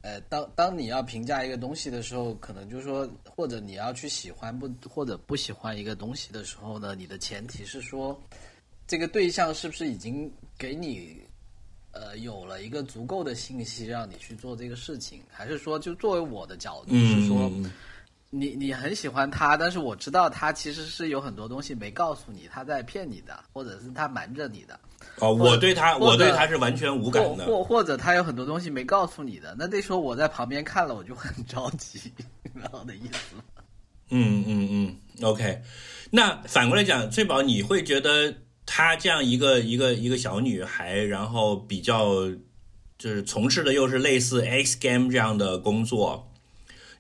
呃，当当你要评价一个东西的时候，可能就是说，或者你要去喜欢不或者不喜欢一个东西的时候呢，你的前提是说，这个对象是不是已经给你呃有了一个足够的信息让你去做这个事情，还是说就作为我的角度是说，嗯你你很喜欢他，但是我知道他其实是有很多东西没告诉你，他在骗你的，或者是他瞒着你的，哦，我对他，我对他是完全无感的。或或或者他有很多东西没告诉你的，那这时候我在旁边看了我就很着急，你知道我的意思？嗯嗯嗯，OK。那反过来讲，翠宝，你会觉得她这样一个一个一个小女孩，然后比较就是从事的又是类似 X Game 这样的工作，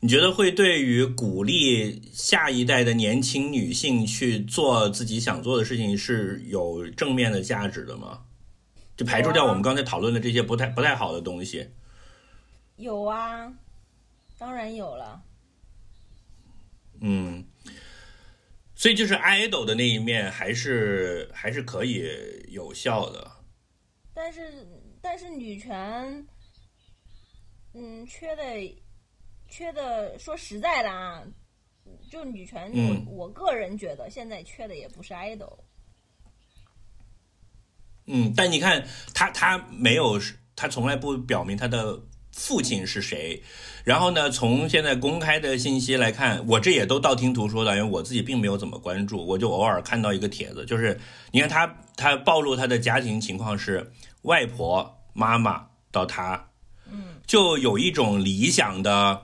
你觉得会对于鼓励下一代的年轻女性去做自己想做的事情是有正面的价值的吗？就排除掉我们刚才讨论的这些不太不太好的东西。有啊，当然有了。嗯，所以就是 idol 的那一面还是还是可以有效的。但是但是女权，嗯，缺的缺的，说实在的啊，就女权，嗯我我个人觉得现在缺的也不是 idol。嗯，但你看他他没有，他从来不表明他的父亲是谁。然后呢，从现在公开的信息来看，我这也都道听途说的，因为我自己并没有怎么关注，我就偶尔看到一个帖子，就是你看他他暴露他的家庭情况是外婆、妈妈到他，嗯，就有一种理想的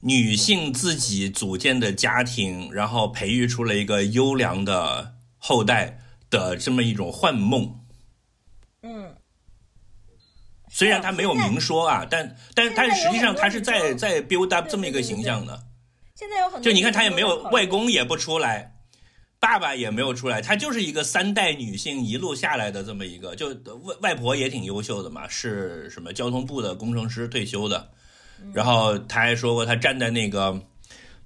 女性自己组建的家庭，然后培育出了一个优良的后代的这么一种幻梦。嗯，虽然他没有明说啊，但但是但是实际上他是在在 build up 这么一个形象的。现在有很多就你看他也没有外公也不出来，爸爸也没有出来，他就是一个三代女性一路下来的这么一个。就外外婆也挺优秀的嘛，是什么交通部的工程师退休的。嗯。然后他还说过，他站在那个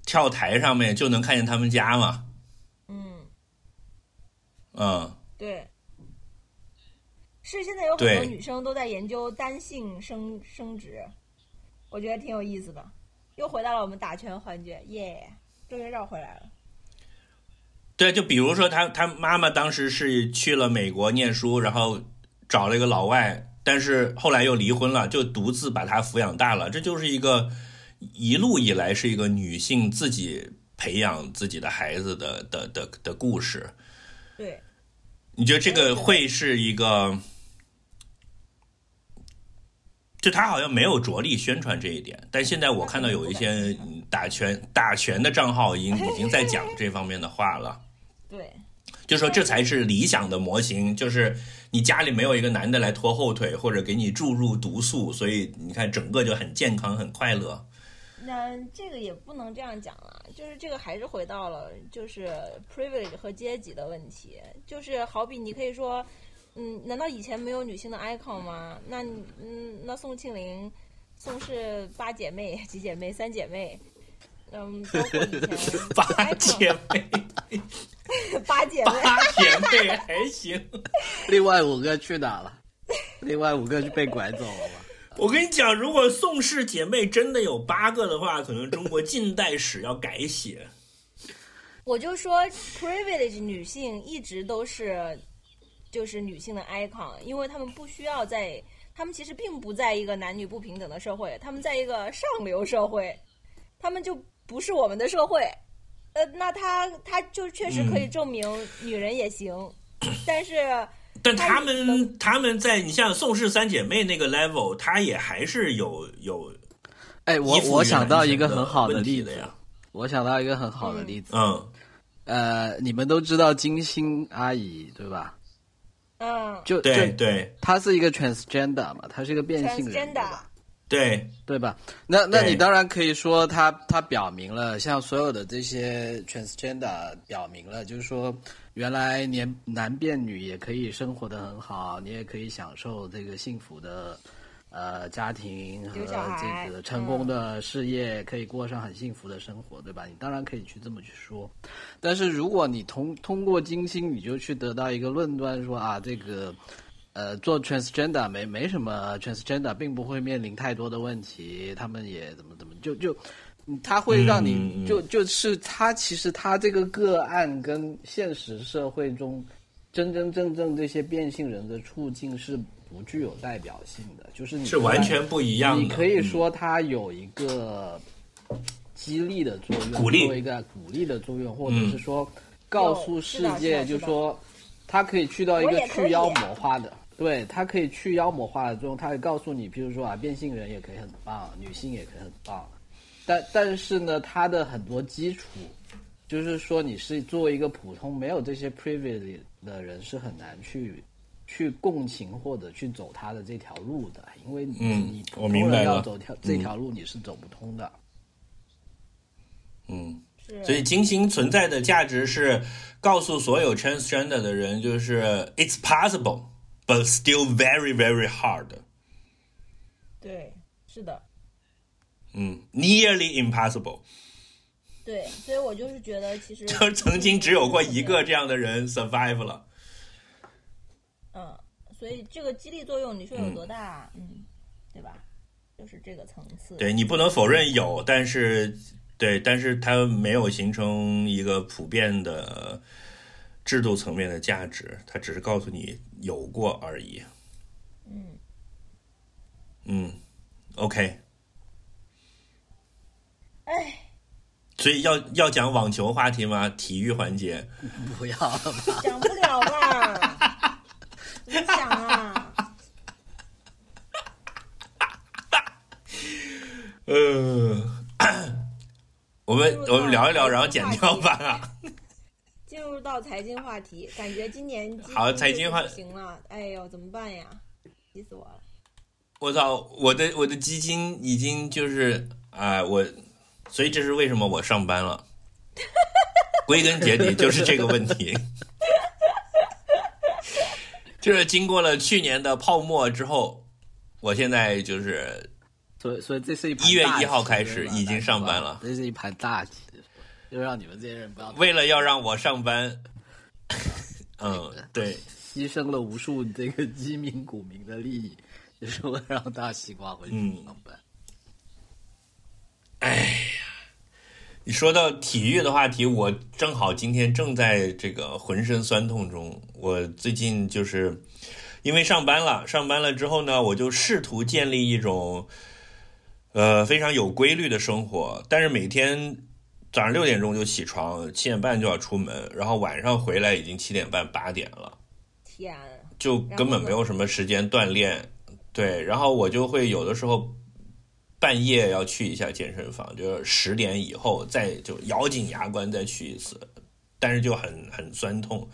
跳台上面就能看见他们家嘛。嗯，嗯，对，是现在有很多女生都在研究单性生生殖，我觉得挺有意思的。又回到了我们打拳环节，耶、终于绕回来了。对，就比如说他他妈妈当时是去了美国念书，然后找了一个老外，但是后来又离婚了，就独自把他抚养大了。这就是一个一路以来是一个女性自己培养自己的孩子的的的的故事。对，你觉得这个会是一个？就他好像没有着力宣传这一点，但现在我看到有一些嗯打拳打拳的账号已经已经在讲这方面的话了。对，就说这才是理想的模型，就是你家里没有一个男的来拖后腿，或者给你注入毒素，所以你看整个就很健康、很快乐。那这个也不能这样讲了，就是这个还是回到了就是 privilege 和阶级的问题，就是好比你可以说，嗯，难道以前没有女性的 icon 吗？那嗯，那宋庆龄、宋氏八姐妹、几姐妹、三姐妹，嗯，包括以前 八姐妹，八姐妹，八姐妹还行。另外五个去哪了？另外五个就被拐走了吧？我跟你讲，如果宋氏姐妹真的有八个的话，可能中国近代史要改写。我就说 privilege 女性一直都是就是女性的 icon，因为她们不需要在，她们其实并不在一个男女不平等的社会，她们在一个上流社会，她们就不是我们的社会。呃，那他他就确实可以嗯证明女人也行，但是但他她们他们在你像宋氏三姐妹那个 level，她也还是有有哎，我我想到一个很好的例子呀，我想到一个很好的嗯例子。嗯呃，你们都知道金星阿姨对吧？嗯就对对，她是一个 transgender 嘛，她是一个变性人，对 transgender 吧？对，对吧？那那你当然可以说他他表明了，像所有的这些 transgender 表明了，就是说原来年男变女也可以生活的很好，你也可以享受这个幸福的呃家庭和这个成功的事业，可以过上很幸福的生活，对吧？你当然可以去这么去说，但是如果你通通过金星，你就去得到一个论断说啊，这个。呃，做 transgender 没没什么，transgender 并不会面临太多的问题，他们也怎么怎么就就，嗯他会让你、就就是他其实他这个个案跟现实社会中真真正正这些变性人的处境是不具有代表性的，就是你是完全不一样的。你可以嗯说它有一个激励的作用，鼓励做一个鼓励的作用，或者嗯是说告诉世界，就是说他可以去到一个去妖魔化的。对，它可以去妖魔化的作用，它会告诉你，比如说啊，变性人也可以很棒，女性也可以很棒，但但是呢，它的很多基础，就是说你是作为一个普通没有这些 privilege 的人，是很难去去共情或者去走他的这条路的，因为你、嗯你普我通人明白要走条、这嗯条路你是走不通的。嗯，是。所以金星存在的价值是告诉所有 transgender 的人，就是 it's possible, but still very very hard。对，是的，嗯，nearly impossible。对，所以我就是觉得其实就曾经只有过一个这样的人 survive 了。嗯，所以这个激励作用你说有多大？嗯，对吧？就是这个层次。对你不能否认有，但是对，但是它没有形成一个普遍的制度层面的价值，它只是告诉你有过而已。嗯，嗯，OK。哎，所以要要讲网球话题吗？体育环节，不要了吧？讲不了吧？怎么讲啊？呃，我们我们聊一聊，然后剪掉吧。进入到财经话题，感觉今年好财经话行了，哎呦，怎么办呀？急死我了！我操，我的我的基金已经就是啊、我，所以这是为什么我上班了。归根结底就是这个问题，就是经过了去年的泡沫之后，我现在就是所以所以这是一盘1月一号开始已经上班了这是一盘大棋，就让你们这些人不要为了要让我上班，嗯，对，牺牲了无数这个基民股民的利益，就是为了让大西瓜回去嗯上班。哎呀你说到体育的话题，我正好今天正在这个浑身酸痛中。我最近就是因为上班了，上班了之后呢，我就试图建立一种呃非常有规律的生活，但是每天早上六点钟就起床，七点半就要出门，然后晚上回来已经七点半八点了。天，就根本没有什么时间锻炼，对，然后我就会有的时候半夜要去一下健身房，就是十点以后再就咬紧牙关再去一次，但是就很很酸痛，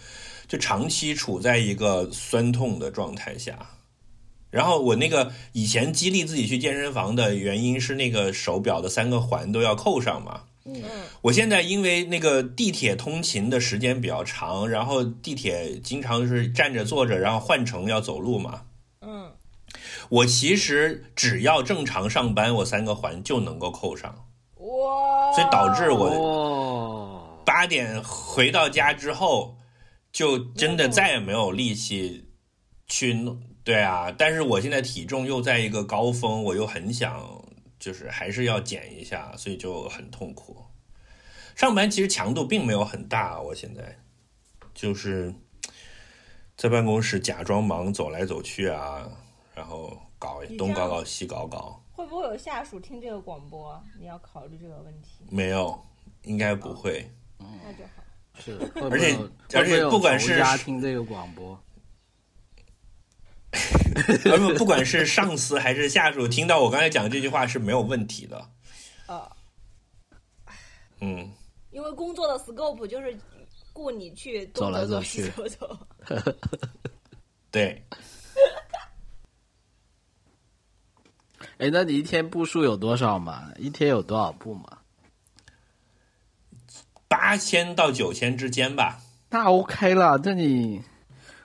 就长期处在一个酸痛的状态下。然后我那个以前激励自己去健身房的原因是那个手表的三个环都要扣上嘛，嗯，我现在因为那个地铁通勤的时间比较长，然后地铁经常是站着坐着，然后换乘要走路嘛。嗯，我其实只要正常上班，我三个环就能够扣上，哇，所以导致我哦，八点回到家之后，就真的再也没有力气去弄。对啊，但是我现在体重又在一个高峰，我又很想，就是还是要减一下，所以就很痛苦。上班其实强度并没有很大，我现在就是在办公室假装忙，走来走去啊，然后搞东搞搞西搞搞，会不会有下属听这个广播？你要考虑这个问题，没有，应该不会。那就好。是，而且而且不管是家听这个广播，而不不管是上司还是下属，听到我刚才讲这句话是没有问题的。呃，嗯，因为工作的 scope 就是雇你去东走来走走去走走。对，哎，那你一天步数有多少嘛？一天有多少步嘛？八千到九千之间吧。那 OK 了，这你，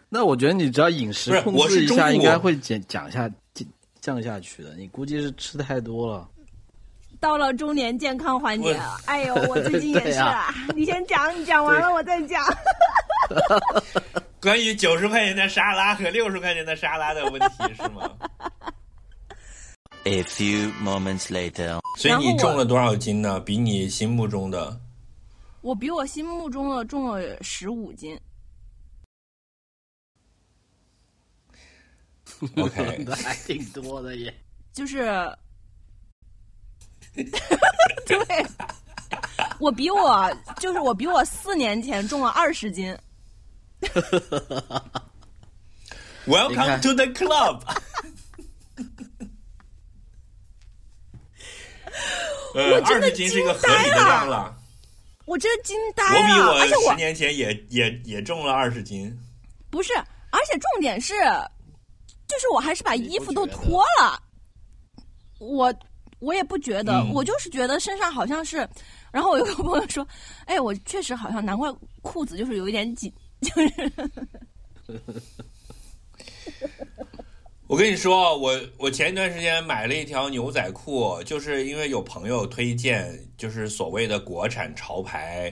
那我觉得你只要饮食不是控我是中制一下，应该会减降下降降下去的。你估计是吃太多了。到了中年健康环节了，哎呦，我最近也是啊。你先讲，你讲完了我再讲。关于九十块钱的沙拉和六十块钱的沙拉的问题是吗？A few moments later. 所以你重了多少斤呢？比你心目中的我比我心目中的重了十五斤，OK，那还挺多的耶。就是，对，我比我就是我比我四年前重了二十斤。Welcome to the club 呃，二真的十斤是一个合惊呆理的了量了。我真惊呆了我比我十年前也也也重了二十斤。不是，而且重点是，就是我还是把衣服都脱了，我我也不觉得，嗯。我就是觉得身上好像是，然后我有个朋友说，哎，我确实好像难怪裤子就是有一点紧，就 是我跟你说，我我前一段时间买了一条牛仔裤，就是因为有朋友推荐，就是所谓的国产潮牌，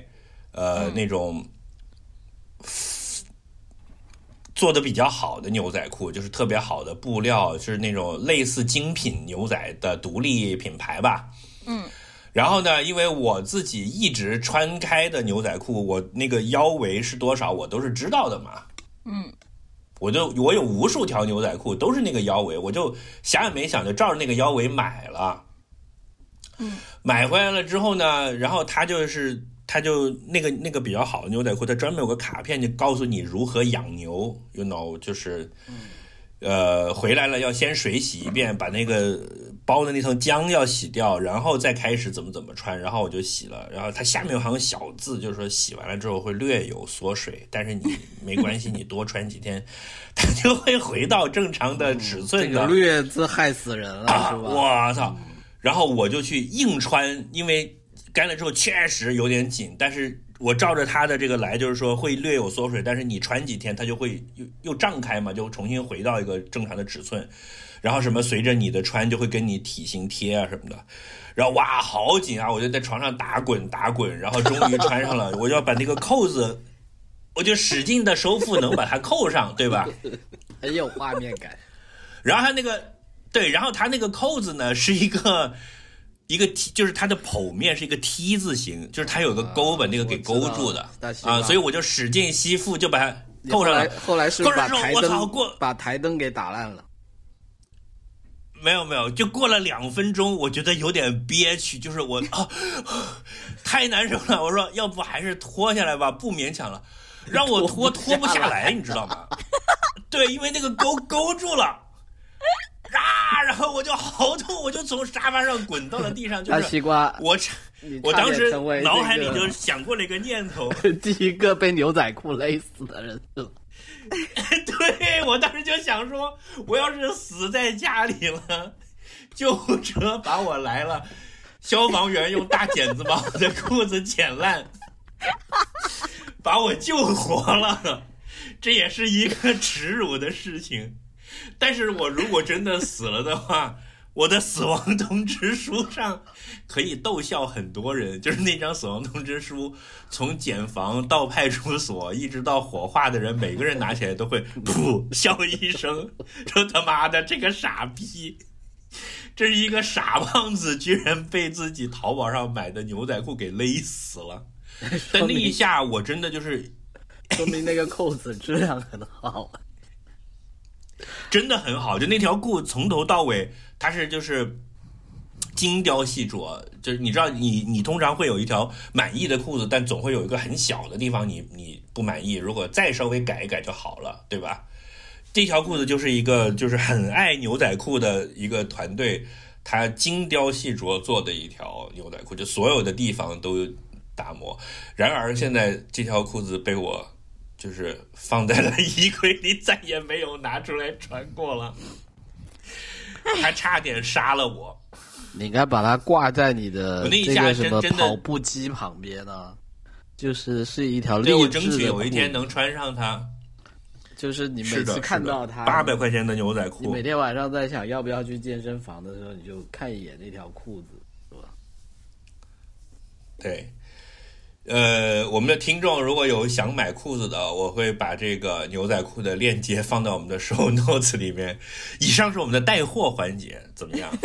呃，那种做的比较好的牛仔裤，就是特别好的布料，是那种类似精品牛仔的独立品牌吧。嗯。然后呢，因为我自己一直穿开的牛仔裤，我那个腰围是多少，我都是知道的嘛。嗯。我就我有无数条牛仔裤，都是那个腰围，我就想也没想就照着那个腰围买了。嗯，买回来了之后呢，然后他就是他就那个那个比较好的牛仔裤，它专门有个卡片，就告诉你如何养牛，you know，就是，呃，回来了要先水洗一遍，把那个包的那层浆要洗掉，然后再开始怎么怎么穿。然后我就洗了，然后它下面有行小字，就是说洗完了之后会略有缩水，但是你没关系，你多穿几天，它就会回到正常的尺寸的。个略字害死人了，啊！是吧？我操！然后我就去硬穿，因为干了之后确实有点紧，但是我照着它的这个来，就是说会略有缩水，但是你穿几天它就会又又胀开嘛，就重新回到一个正常的尺寸。然后什么随着你的穿就会跟你体型贴啊什么的，然后哇好紧啊！我就在床上打滚打滚，然后终于穿上了，我就要把那个扣子，我就使劲的收腹能把它扣上，对吧？很有画面感。然后它那个对，然后它那个扣子呢是一个一个梯就是它的剖面是一个 T 字形，就是它有个钩把那个给勾住的啊，所以我就使劲吸附，就把它扣后来上了。后来是把台我操过灯把台灯给打烂了。没有没有，就过了两分钟，我觉得有点憋屈，就是我啊，太难受了。我说要不还是脱下来吧，不勉强了，让我 脱脱不下来，你知道吗？对，因为那个钩勾住了。啊！然后我就好痛，我就从沙发上滚到了地上，就大是西瓜，我我当时脑海里就想过了一个念头，第一个被牛仔裤勒死的人是吧？对我当时就想说，我要是死在家里了，救护车把我来了，消防员用大剪子把我的裤子剪烂，把我救活了，这也是一个耻辱的事情。但是我如果真的死了的话，我的死亡通知书上可以逗笑很多人，就是那张死亡通知书，从检房到派出所，一直到火化的人，每个人拿起来都会噗笑一声，说他妈的这个傻逼，这是一个傻胖子，居然被自己淘宝上买的牛仔裤给勒死了。但那一下，我真的就是说明那个扣子质量很好。真的很好，就那条裤从头到尾，它是就是精雕细琢，就是你知道你你通常会有一条满意的裤子，但总会有一个很小的地方你你不满意，如果再稍微改一改就好了，对吧？这条裤子就是一个就是很爱牛仔裤的一个团队，他精雕细琢做的一条牛仔裤，就所有的地方都打磨。然而现在这条裤子被我就是放在了 衣柜里，再也没有拿出来穿过了。还差点杀了我。你应该把它挂在你的这个什么跑步机旁边呢，就是是一条励对我争取有一天能穿上它。就是你，每次看到它，八百块钱的牛仔裤你裤每，天晚上在想要不要去健身房的时候，你就看一眼那条裤子，是吧？对。呃，我们的听众如果有想买裤子的，我会把这个牛仔裤的链接放到我们的 show notes 里面。以上是我们的带货环节，怎么样？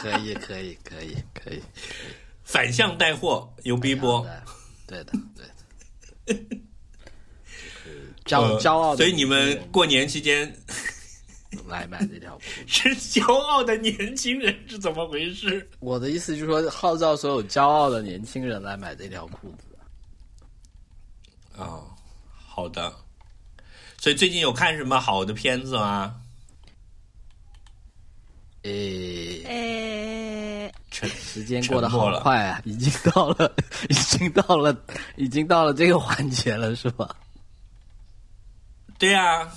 可以，可以，可以，可以。反向带货，牛逼不？对的，对的。就是骄呃骄傲的，所以你们过年期间来买这条裤子。是骄傲的年轻人是怎么回事？我的意思就是说，号召所有骄傲的年轻人来买这条裤子。哦，好的。所以最近有看什么好的片子吗？诶，诶，沉时间 过得好快啊，已经到了，已经到了，已经到了这个环节了，是吧？对呀、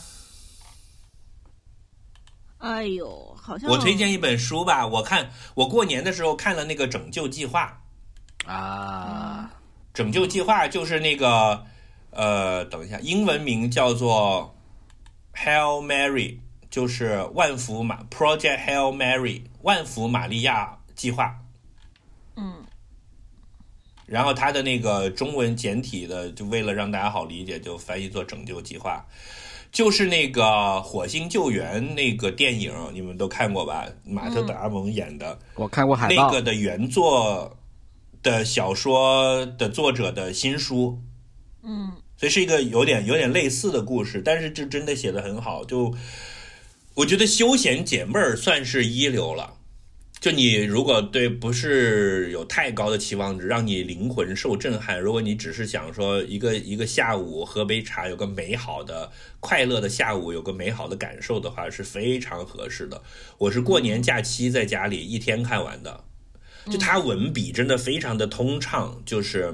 哎呦，好像我推荐一本书吧。我看我过年的时候看了那个《拯救计划》，啊，《拯救计划》就是那个呃，等一下，英文名叫做 Hail Mary，就是万福玛 Project Hail Mary 万福玛利亚计划。嗯，然后它的那个中文简体的，就为了让大家好理解，就翻译做“拯救计划”，就是那个火星救援那个电影，你们都看过吧？马特·达蒙演的、我看过海报，那个的原作的小说的作者的新书，嗯，所以是一个有点有点类似的故事，但是这真的写的很好，就我觉得休闲解闷儿算是一流了。就你如果对不是有太高的期望值，让你灵魂受震撼，如果你只是想说一个一个下午喝杯茶，有个美好的快乐的下午，有个美好的感受的话，是非常合适的。我是过年假期在家里一天看完的，就他文笔真的非常的通畅，就是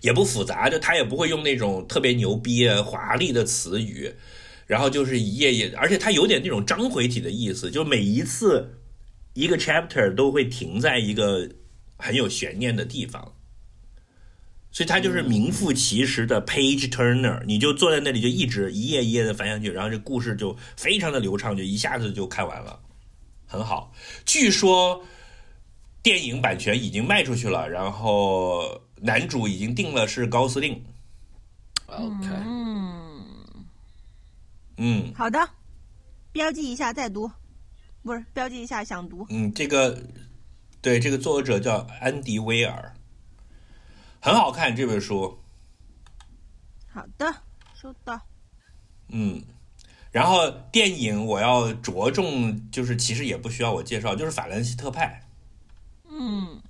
也不复杂，就他也不会用那种特别牛逼华丽的词语，然后就是一页页，而且他有点那种章回体的意思，就每一次一个 chapter 都会停在一个很有悬念的地方。所以他就是名副其实的 page turner，你就坐在那里就一直一页一页的翻下去，然后这故事就非常的流畅，就一下子就看完了，很好。据说电影版权已经卖出去了，然后男主已经定了是高司令。OK，嗯，嗯好的，标记一下再读，不是标记一下想读。嗯，这个对这个作者叫安迪威尔，很好看这本书。好的，收到。嗯，然后电影我要着重，就是其实也不需要我介绍，就是法兰西特派。嗯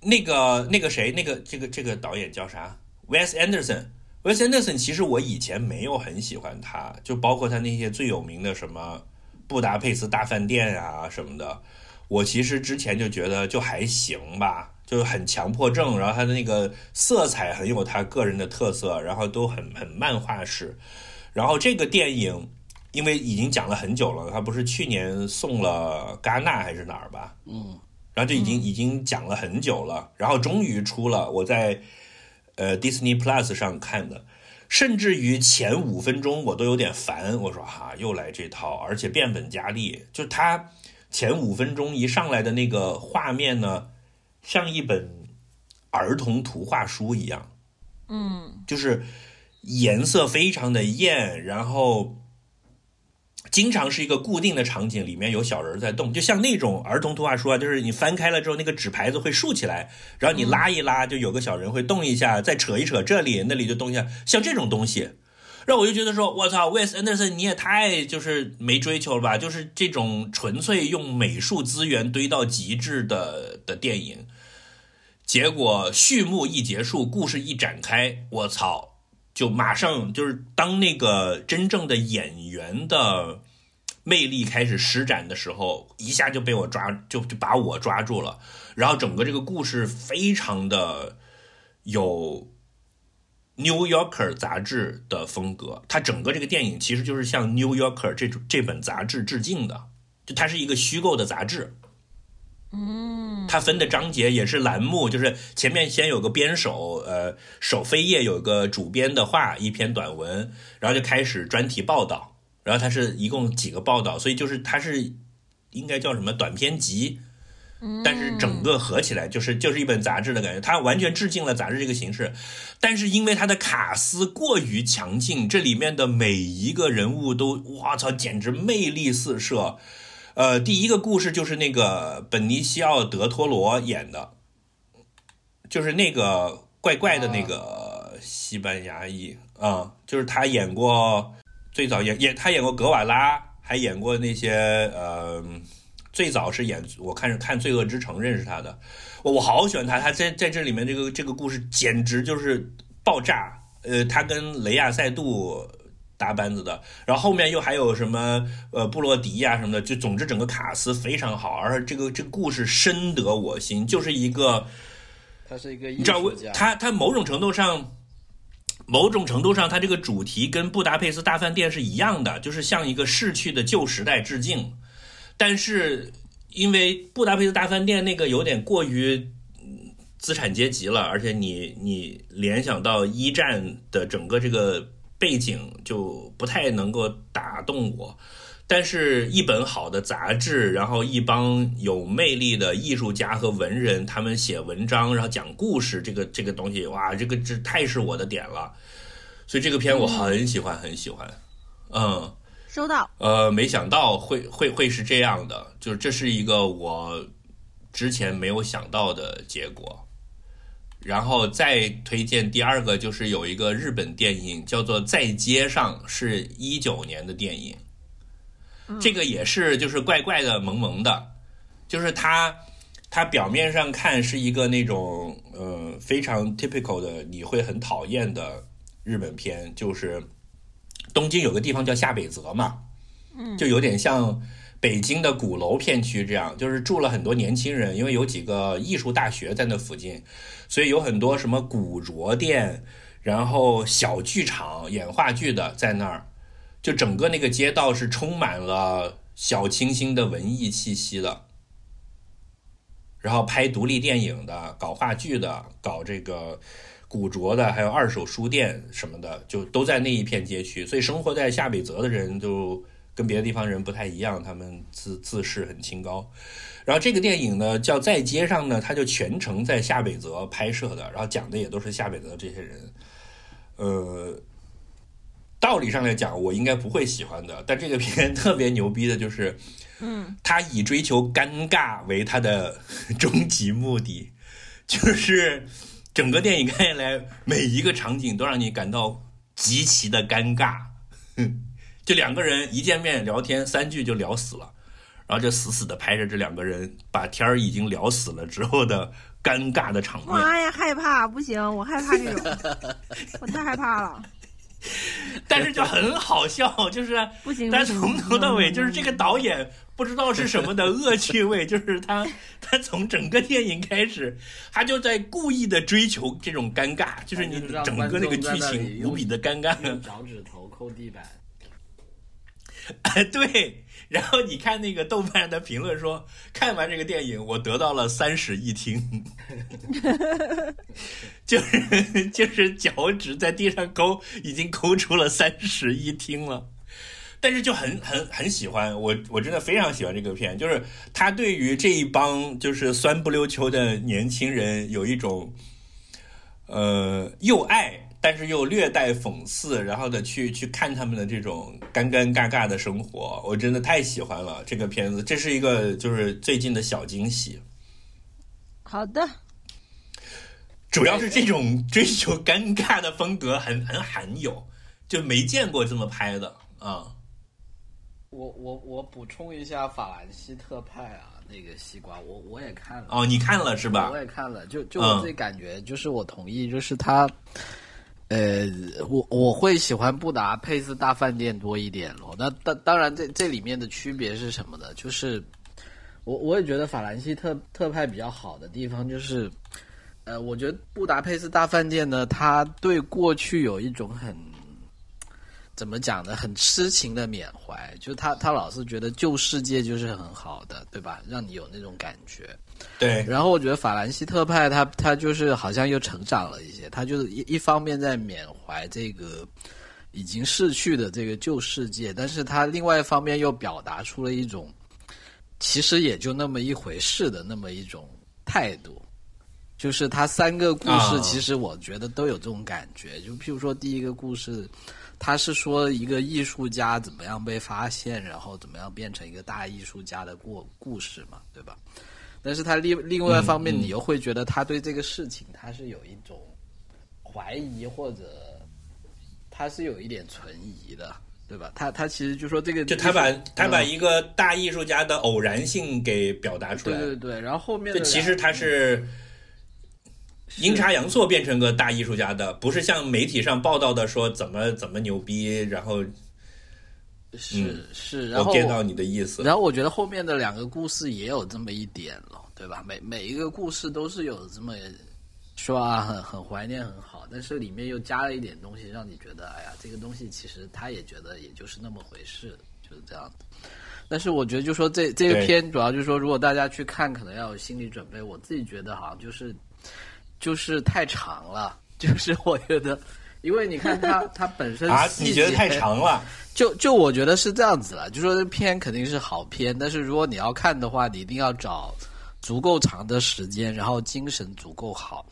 那个那个谁，那个这个这个导演叫啥？Wes Anderson。Wes Anderson 其实我以前没有很喜欢他，就包括他那些最有名的什么《布达佩斯大饭店》啊什么的，我其实之前就觉得就还行吧，就是很强迫症，然后他的那个色彩很有他个人的特色，然后都很很漫画式。然后这个电影因为已经讲了很久了，他不是去年送了戛纳还是哪儿吧？嗯，然后就已经、已经讲了很久了，然后终于出了，我在呃 Disney Plus 上看的，甚至于前五分钟我都有点烦，我说哈又来这套，而且变本加厉，就他前五分钟一上来的那个画面呢，像一本儿童图画书一样，嗯。就是颜色非常的艳，然后经常是一个固定的场景，里面有小人在动，就像那种儿童图画书啊，就是你翻开了之后，那个纸牌子会竖起来，然后你拉一拉，就有个小人会动一下，再扯一扯这里那里就动一下，像这种东西。让我就觉得说，我操，Wes Anderson 你也太就是没追求了吧？就是这种纯粹用美术资源堆到极致的的电影，结果序幕一结束，故事一展开，我操，就马上就是当那个真正的演员的魅力开始施展的时候，一下就被我抓，就就把我抓住了。然后整个这个故事非常的有 New Yorker 杂志的风格，它整个这个电影其实就是向 New Yorker 这种这本杂志致敬的，就它是一个虚构的杂志。嗯，它分的章节也是栏目，就是前面先有个编手，呃，首扉页有个主编的话，一篇短文，然后就开始专题报道，然后它是一共几个报道，所以就是它是应该叫什么短篇集，但是整个合起来就是就是一本杂志的感觉，它完全致敬了杂志这个形式，但是因为它的卡斯过于强劲，这里面的每一个人物都哇操，简直魅力四射。呃，第一个故事就是那个本尼西奥·德托罗演的，就是那个怪怪的那个西班牙裔啊、就是他演过最早演演他演过格瓦拉，还演过那些呃，最早是演我看是看《罪恶之城》认识他的，我我好喜欢他，他在在这里面这个这个故事简直就是爆炸，呃，他跟雷亚塞杜。搭班子的，然后后面又还有什么呃布洛迪呀、什么的，就总之整个卡斯非常好，而这个这个故事深得我心，就是一个他是一个艺你知道我术家，他他某种程度上，某种程度上，它这个主题跟布达佩斯大饭店是一样的，就是向一个逝去的旧时代致敬。但是因为布达佩斯大饭店那个有点过于资产阶级了，而且你你联想到一战的整个这个背景就不太能够打动我。但是，一本好的杂志，然后一帮有魅力的艺术家和文人，他们写文章，然后讲故事，这个这个东西，哇，这个这太是我的点了。所以这个片我很喜欢，很喜欢。嗯，收到。呃，没想到会会会是这样的，就是这是一个我之前没有想到的结果。然后再推荐第二个，就是有一个日本电影叫做《在街上》，是一九年的电影。这个也是就是怪怪的、萌萌的，就是它它表面上看是一个那种呃非常 typical 的，你会很讨厌的日本片，就是东京有个地方叫下北泽嘛，嗯，就有点像北京的鼓楼片区这样，就是住了很多年轻人，因为有几个艺术大学在那附近，所以有很多什么古着店，然后小剧场演话剧的在那儿。就整个那个街道是充满了小清新的文艺气息的，然后拍独立电影的、搞话剧的、搞这个古着的，还有二手书店什么的，就都在那一片街区。所以生活在下北泽的人就跟别的地方人不太一样，他们自自视很清高。然后这个电影呢叫《在街上》呢，它就全程在下北泽拍摄的，然后讲的也都是下北泽这些人，呃。道理上来讲，我应该不会喜欢的。但这个片特别牛逼的就是，嗯，他以追求尴尬为他的 终极目的，就是整个电影看下来，每一个场景都让你感到极其的尴尬。就两个人一见面聊天，三句就聊死了，然后就死死的拍着这两个人把天儿已经聊死了之后的尴尬的场面。妈呀，害怕，不行，我害怕这种，我太害怕了，但是就很好笑，就是不行，但从头到尾就是这个导演不知道是什么的 恶趣味，就是他他从整个电影开始，他就在故意的追求这种尴尬，就是你整个那个剧情无比的尴尬。脚趾头抠地板。哎，对。然后你看那个豆瓣上的评论说，看完这个电影，我得到了三室一厅，就是就是脚趾在地上抠，已经抠出了三室一厅了。但是就很很很喜欢我，我真的非常喜欢这个片，就是他对于这一帮就是酸不溜秋的年轻人有一种，呃，又爱但是又略带讽刺，然后的去去看他们的这种尴尴尬尬的生活，我真的太喜欢了这个片子，这是一个就是最近的小惊喜，好的，主要是这种追求尴尬的风格很很罕有，就没见过这么拍的啊。我我我补充一下法兰西特派啊，那个西瓜我我也看了哦，你看了是吧我？也看了，就就嗯我自己感觉，就是我同意，就是他，呃，我我会喜欢布达佩斯大饭店多一点咯。那当当然这这里面的区别是什么呢？就是我我也觉得法兰西特特派比较好的地方就是，呃，我觉得《布达佩斯大饭店》呢，它对过去有一种很怎么讲呢，很痴情的缅怀，就是他他老是觉得旧世界就是很好的，对吧？让你有那种感觉。对，然后我觉得法兰西特派他他就是好像又成长了一些，他就是一一方面在缅怀这个已经逝去的这个旧世界，但是他另外一方面又表达出了一种其实也就那么一回事的那么一种态度。就是他三个故事啊，其实我觉得都有这种感觉。就譬如说第一个故事，他是说一个艺术家怎么样被发现，然后怎么样变成一个大艺术家的过故事嘛，对吧？但是他另另外一方面，你又会觉得他对这个事情他是有一种怀疑，或者他是有一点存疑的，对吧？他他其实就说这个就他把他把嗯一个大艺术家的偶然性给表达出来。对对对，然后后面就其实他是阴差阳错变成个大艺术家的，不是像媒体上报道的说怎么怎么牛逼，然后是嗯是，然我后 get 到你的意思。然后我觉得后面的两个故事也有这么一点了，对吧？每每一个故事都是有这么说啊，很很怀念，很好，但是里面又加了一点东西，让你觉得，哎呀，这个东西其实他也觉得也就是那么回事，就是这样子。但是我觉得，就说这这个对片主要就是说，如果大家去看，可能要有心理准备。我自己觉得好像就是就是太长了，就是我觉得，因为你看它它 本身啊，你觉得太长了？就就我觉得是这样子了，就说这片肯定是好片，但是如果你要看的话，你一定要找足够长的时间，然后精神足够好，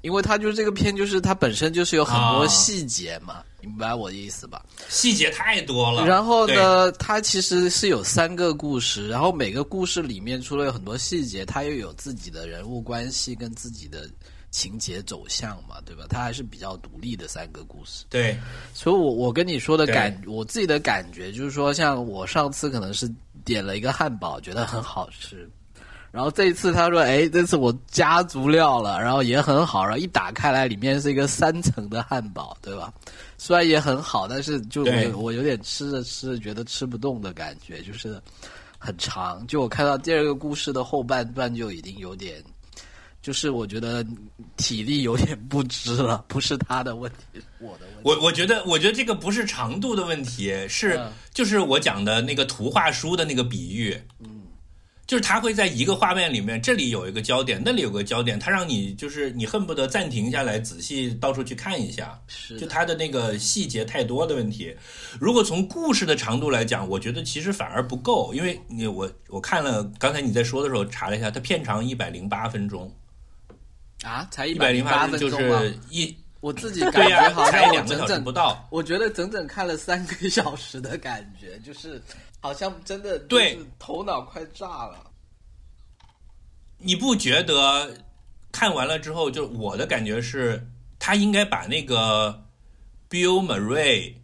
因为它就是这个片，就是它本身就是有很多啊细节嘛，明白我的意思吧？细节太多了。然后呢，它其实是有三个故事，然后每个故事里面除了有很多细节，它又有自己的人物关系跟自己的情节走向嘛，对吧？它还是比较独立的三个故事。对所以我我跟你说的感，我自己的感觉就是说，像我上次可能是点了一个汉堡，觉得很好吃，然后这一次他说，哎，这次我加足料了，然后也很好，然后一打开来，里面是一个三层的汉堡，对吧？虽然也很好，但是就我我有点吃着吃着觉得吃不动的感觉，就是很长。就我看到第二个故事的后半段就已经有点。就是我觉得体力有点不支了，不是他的问题，我的问题。我我觉得，我觉得这个不是长度的问题，是、嗯就是我讲的那个图画书的那个比喻。嗯，就是它会在一个画面里面，这里有一个焦点，那里有个焦点，它让你就是你恨不得暂停下来，仔细到处去看一下。是就它的那个细节太多的问题。如果从故事的长度来讲，我觉得其实反而不够，因为你我我看了刚才你在说的时候查了一下，它片长一百零八分钟，啊，才一一百零八分钟吗是一我自己感、觉好像两个小时整整不到。我觉得整整看了三个小时的感觉，就是好像真的对头脑快炸了。你不觉得看完了之后，就我的感觉是，他应该把那个 Bill Murray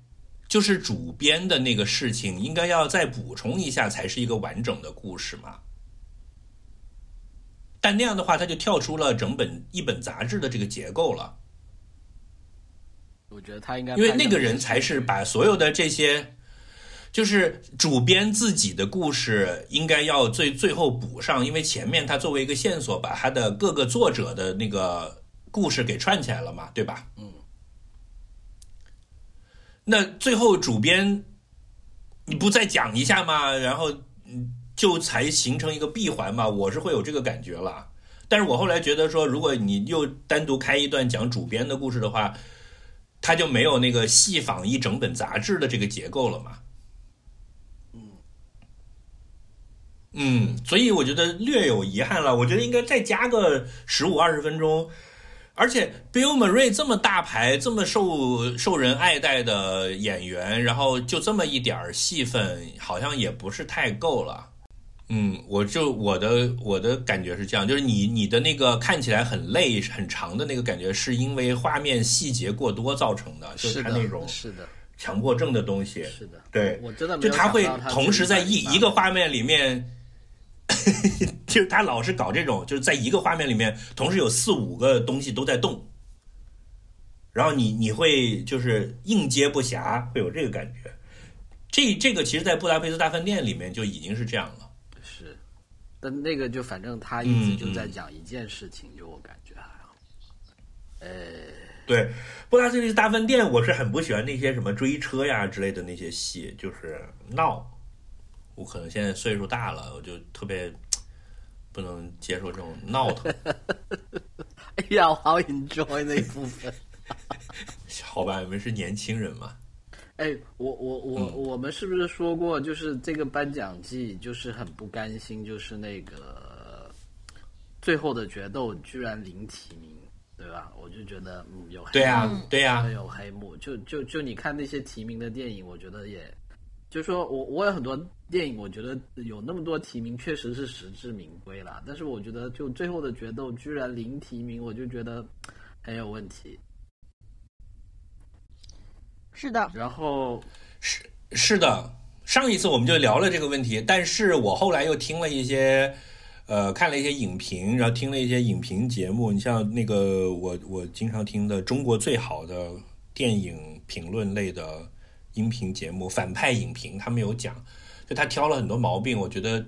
就是主编的那个事情，应该要再补充一下，才是一个完整的故事嘛。但那样的话，他就跳出了整本一本杂志的这个结构了，我觉得他应该因为那个人才是把所有的这些，就是主编自己的故事应该要最最后补上，因为前面他作为一个线索，把他的各个作者的那个故事给串起来了嘛，对吧？嗯。那最后主编，你不再讲一下吗？然后嗯，就才形成一个闭环嘛。我是会有这个感觉了。但是我后来觉得说，如果你又单独开一段讲主编的故事的话，他就没有那个细仿一整本杂志的这个结构了嘛。嗯，所以我觉得略有遗憾了。我觉得应该再加个十五二十分钟。而且 Bill Murray 这么大牌、这么受受人爱戴的演员，然后就这么一点戏份，好像也不是太够了。嗯，我就我的我的感觉是这样，就是你你的那个看起来很累、很长的那个感觉，是因为画面细节过多造成的，就是他那种是的，强迫症的东西。是的，对我真的就他会同时在一一个画面里面，就是他老是搞这种，就是在一个画面里面同时有四五个东西都在动，然后你你会就是应接不暇，会有这个感觉。这这个其实，在布达佩斯大饭店里面就已经是这样了。是，但那个就反正他一直就在讲一件事情，就我感觉还好。呃，对，布达佩斯大饭店，我是很不喜欢那些什么追车呀之类的那些戏，就是闹。我可能现在岁数大了，我就特别不能接受这种闹腾。哎呀，我好 enjoy 那一部分。好吧，你们是年轻人嘛。哎，我我我、嗯我们是不是说过，就是这个颁奖季就是很不甘心，就是那个最后的决斗居然零提名，对吧？我就觉得嗯有黑对呀、幕对呀、有黑幕，就就就你看那些提名的电影，我觉得也，就是说我我有很多电影，我觉得有那么多提名，确实是实至名归啦。但是我觉得就最后的决斗居然零提名，我就觉得很有问题。是的，然后是是的，上一次我们就聊了这个问题，但是我后来又听了一些，呃，看了一些影评，然后听了一些影评节目。你像那个我我经常听的中国最好的电影评论类的音频节目《反派影评》，他们有讲，就他挑了很多毛病，我觉得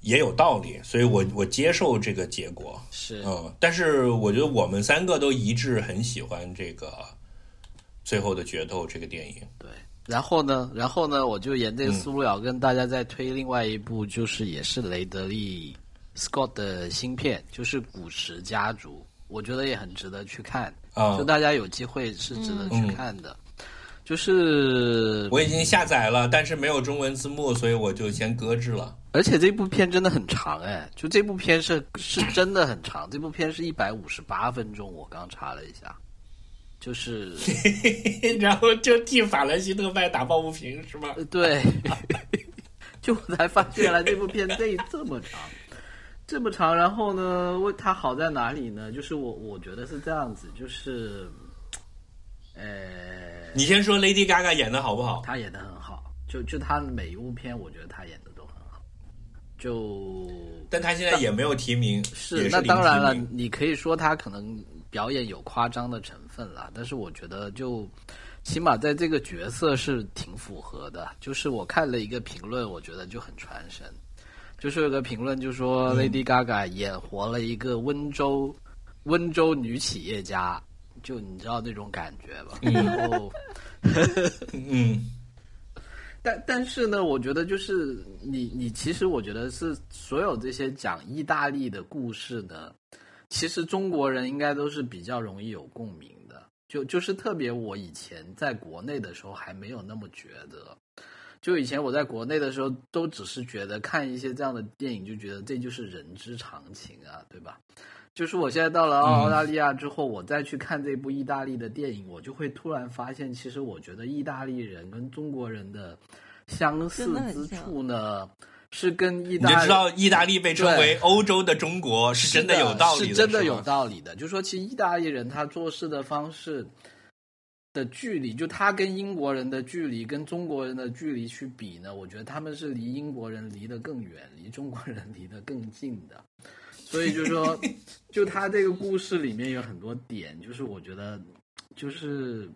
也有道理，所以我我接受这个结果。是嗯，但是我觉得我们三个都一致很喜欢这个《最后的决斗》这个电影。对，然后呢，然后呢，我就沿这个思路要跟大家再推另外一部，就是也是雷德利 Scott 的新片，就是《古驰家族》，我觉得也很值得去看，啊就大家有机会是值得去看的。就是，我已经下载了，但是没有中文字幕，所以我就先搁置了。而且这部片真的很长哎，就这部片是是真的很长，这部片是一百五十八分钟，我刚查了一下，就是 然后就替法兰西特派打抱不平是吗？呃对，就我才发现原来这部片这这么长，这么长。然后呢，为它好在哪里呢？就是我我觉得是这样子，就是，呃，你先说 Lady Gaga 演的好不好？她演的很好，就就她每一部片，我觉得她演的都很好。就但他现在也没有提名，是那当然了，你可以说他可能表演有夸张的成分了，但是我觉得就起码在这个角色是挺符合的。就是我看了一个评论，我觉得就很传神，就是有个评论就说嗯 Lady Gaga 演活了一个温州温州女企业家，就你知道那种感觉吧？然后。嗯，但但是呢，我觉得就是你你其实我觉得是所有这些讲意大利的故事呢，其实中国人应该都是比较容易有共鸣的。就就是特别我以前在国内的时候还没有那么觉得，就以前我在国内的时候都只是觉得看一些这样的电影就觉得这就是人之常情啊，对吧？就是我现在到了澳大利亚之后，我再去看这部意大利的电影，我就会突然发现，其实我觉得意大利人跟中国人的相似之处呢，是跟意大利你就知道意大利被称为欧洲的中国是真的有道理是真的有道理的。就说其实意大利人他做事的方式的距离，就他跟英国人的距离跟中国人的距离去比呢，我觉得他们是离英国人离得更远，离中国人离得更近的。所以就说，就他这个故事里面有很多点，就是我觉得，就是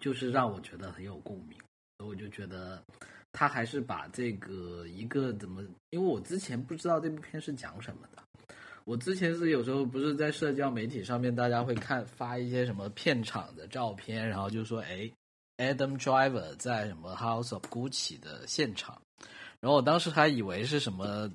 就是让我觉得很有共鸣。所以我就觉得他还是把这个一个怎么，因为我之前不知道这部片是讲什么的。我之前是有时候不是在社交媒体上面，大家会看发一些什么片场的照片，然后就说哎，Adam Driver 在什么 House of Gucci 的现场，然后我当时还以为是什么，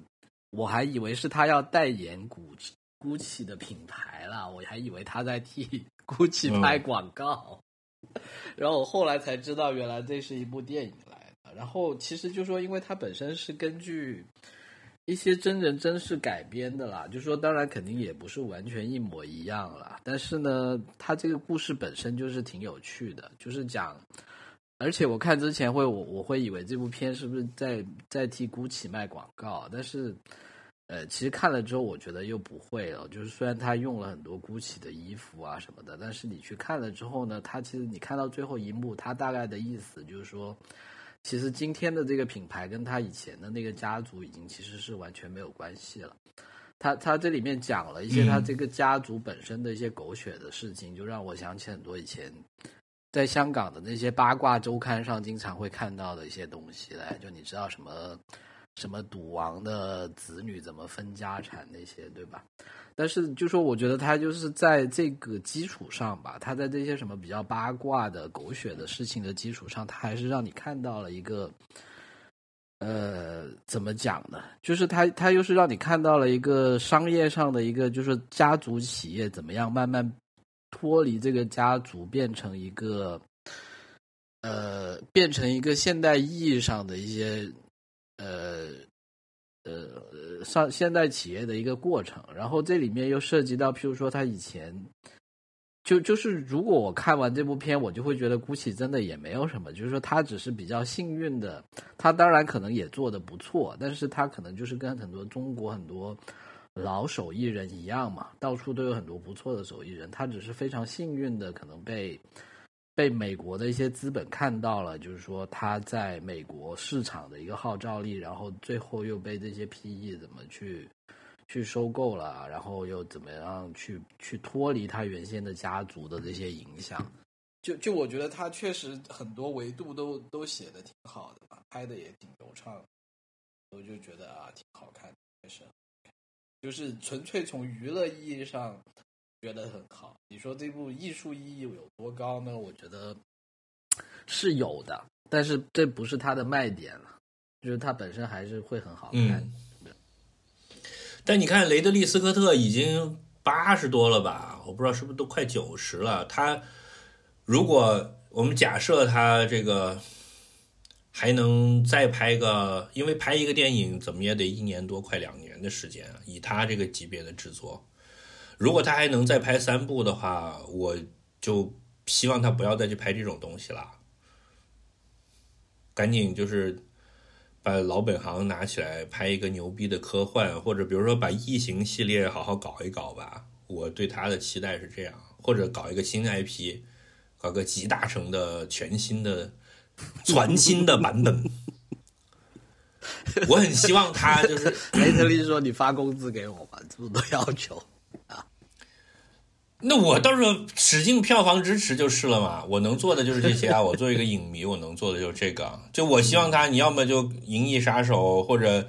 我还以为是他要代言 Gucci Gucci 的品牌啦，我还以为他在替 Gucci 拍广告，然后我后来才知道原来这是一部电影来的。然后其实就说，因为它本身是根据一些真人真事改编的啦，就说当然肯定也不是完全一模一样啦，但是呢，它这个故事本身就是挺有趣的，就是讲，而且我看之前会我我会以为这部片是不是在在替 GUCCI 卖广告，但是。呃，其实看了之后，我觉得又不会了。就是虽然他用了很多 GUCCI 的衣服啊什么的，但是你去看了之后呢，他其实你看到最后一幕，他大概的意思就是说，其实今天的这个品牌跟他以前的那个家族已经其实是完全没有关系了。他他这里面讲了一些他这个家族本身的一些狗血的事情，就让我想起很多以前在香港的那些八卦周刊上经常会看到的一些东西来。就你知道什么什么赌王的子女怎么分家产那些，对吧？但是就说我觉得他就是在这个基础上吧，他在这些什么比较八卦的狗血的事情的基础上，他还是让你看到了一个。呃，怎么讲呢？就是他，他又是让你看到了一个商业上的一个，就是家族企业怎么样慢慢脱离这个家族，变成一个，呃，变成一个现代意义上的一些，呃，呃，上现代企业的一个过程。然后这里面又涉及到，譬如说他以前。就就是，如果我看完这部片，我就会觉得 GUCCI 真的也没有什么，就是说他只是比较幸运的，他当然可能也做的不错，但是他可能就是跟很多中国很多老手艺人一样嘛，到处都有很多不错的手艺人，他只是非常幸运的，可能被被美国的一些资本看到了，就是说他在美国市场的一个号召力，然后最后又被这些 PE 怎么去。去收购了，然后又怎么样去去脱离他原先的家族的这些影响？就就我觉得他确实很多维度都都写的挺好的，拍的也挺流畅，我就觉得啊挺好看，确实，就是纯粹从娱乐意义上觉得很好。你说这部艺术意义有多高呢？我觉得是有的，但是这不是它的卖点了，就是它本身还是会很好看。但你看，雷德利·斯科特已经八十多了吧？我不知道是不是都快九十了。他如果我们假设他这个还能再拍个，因为拍一个电影怎么也得一年多，快两年的时间啊。以他这个级别的制作，如果他还能再拍三部的话，我就希望他不要再去拍这种东西了，赶紧就是。把老本行拿起来拍一个牛逼的科幻，或者比如说把异形系列好好搞一搞吧。我对他的期待是这样，或者搞一个新 IP，搞个集大成的全新的、全新的版本。我很希望他就是雷特利说：“你发工资给我吧，这么多要求。”那我到时候使劲票房支持就是了嘛，我能做的就是这些啊。我作为一个影迷，我能做的就是这个。就我希望他，你要么就《银翼杀手》或者《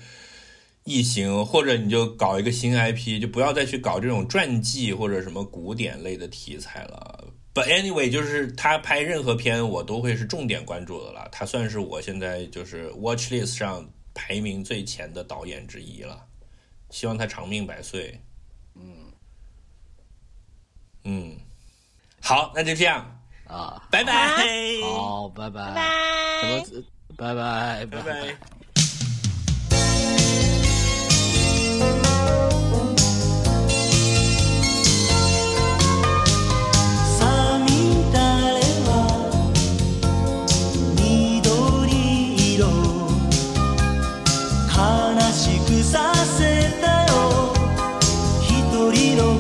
异形》，或者你就搞一个新 IP，就不要再去搞这种传记或者什么古典类的题材了。But anyway，就是他拍任何片，我都会是重点关注的了。他算是我现在就是 watch list 上排名最前的导演之一了。希望他长命百岁。嗯，好，那就这样。啊，拜拜，好，拜拜，拜拜，拜拜，悲しくさせたよ。一人の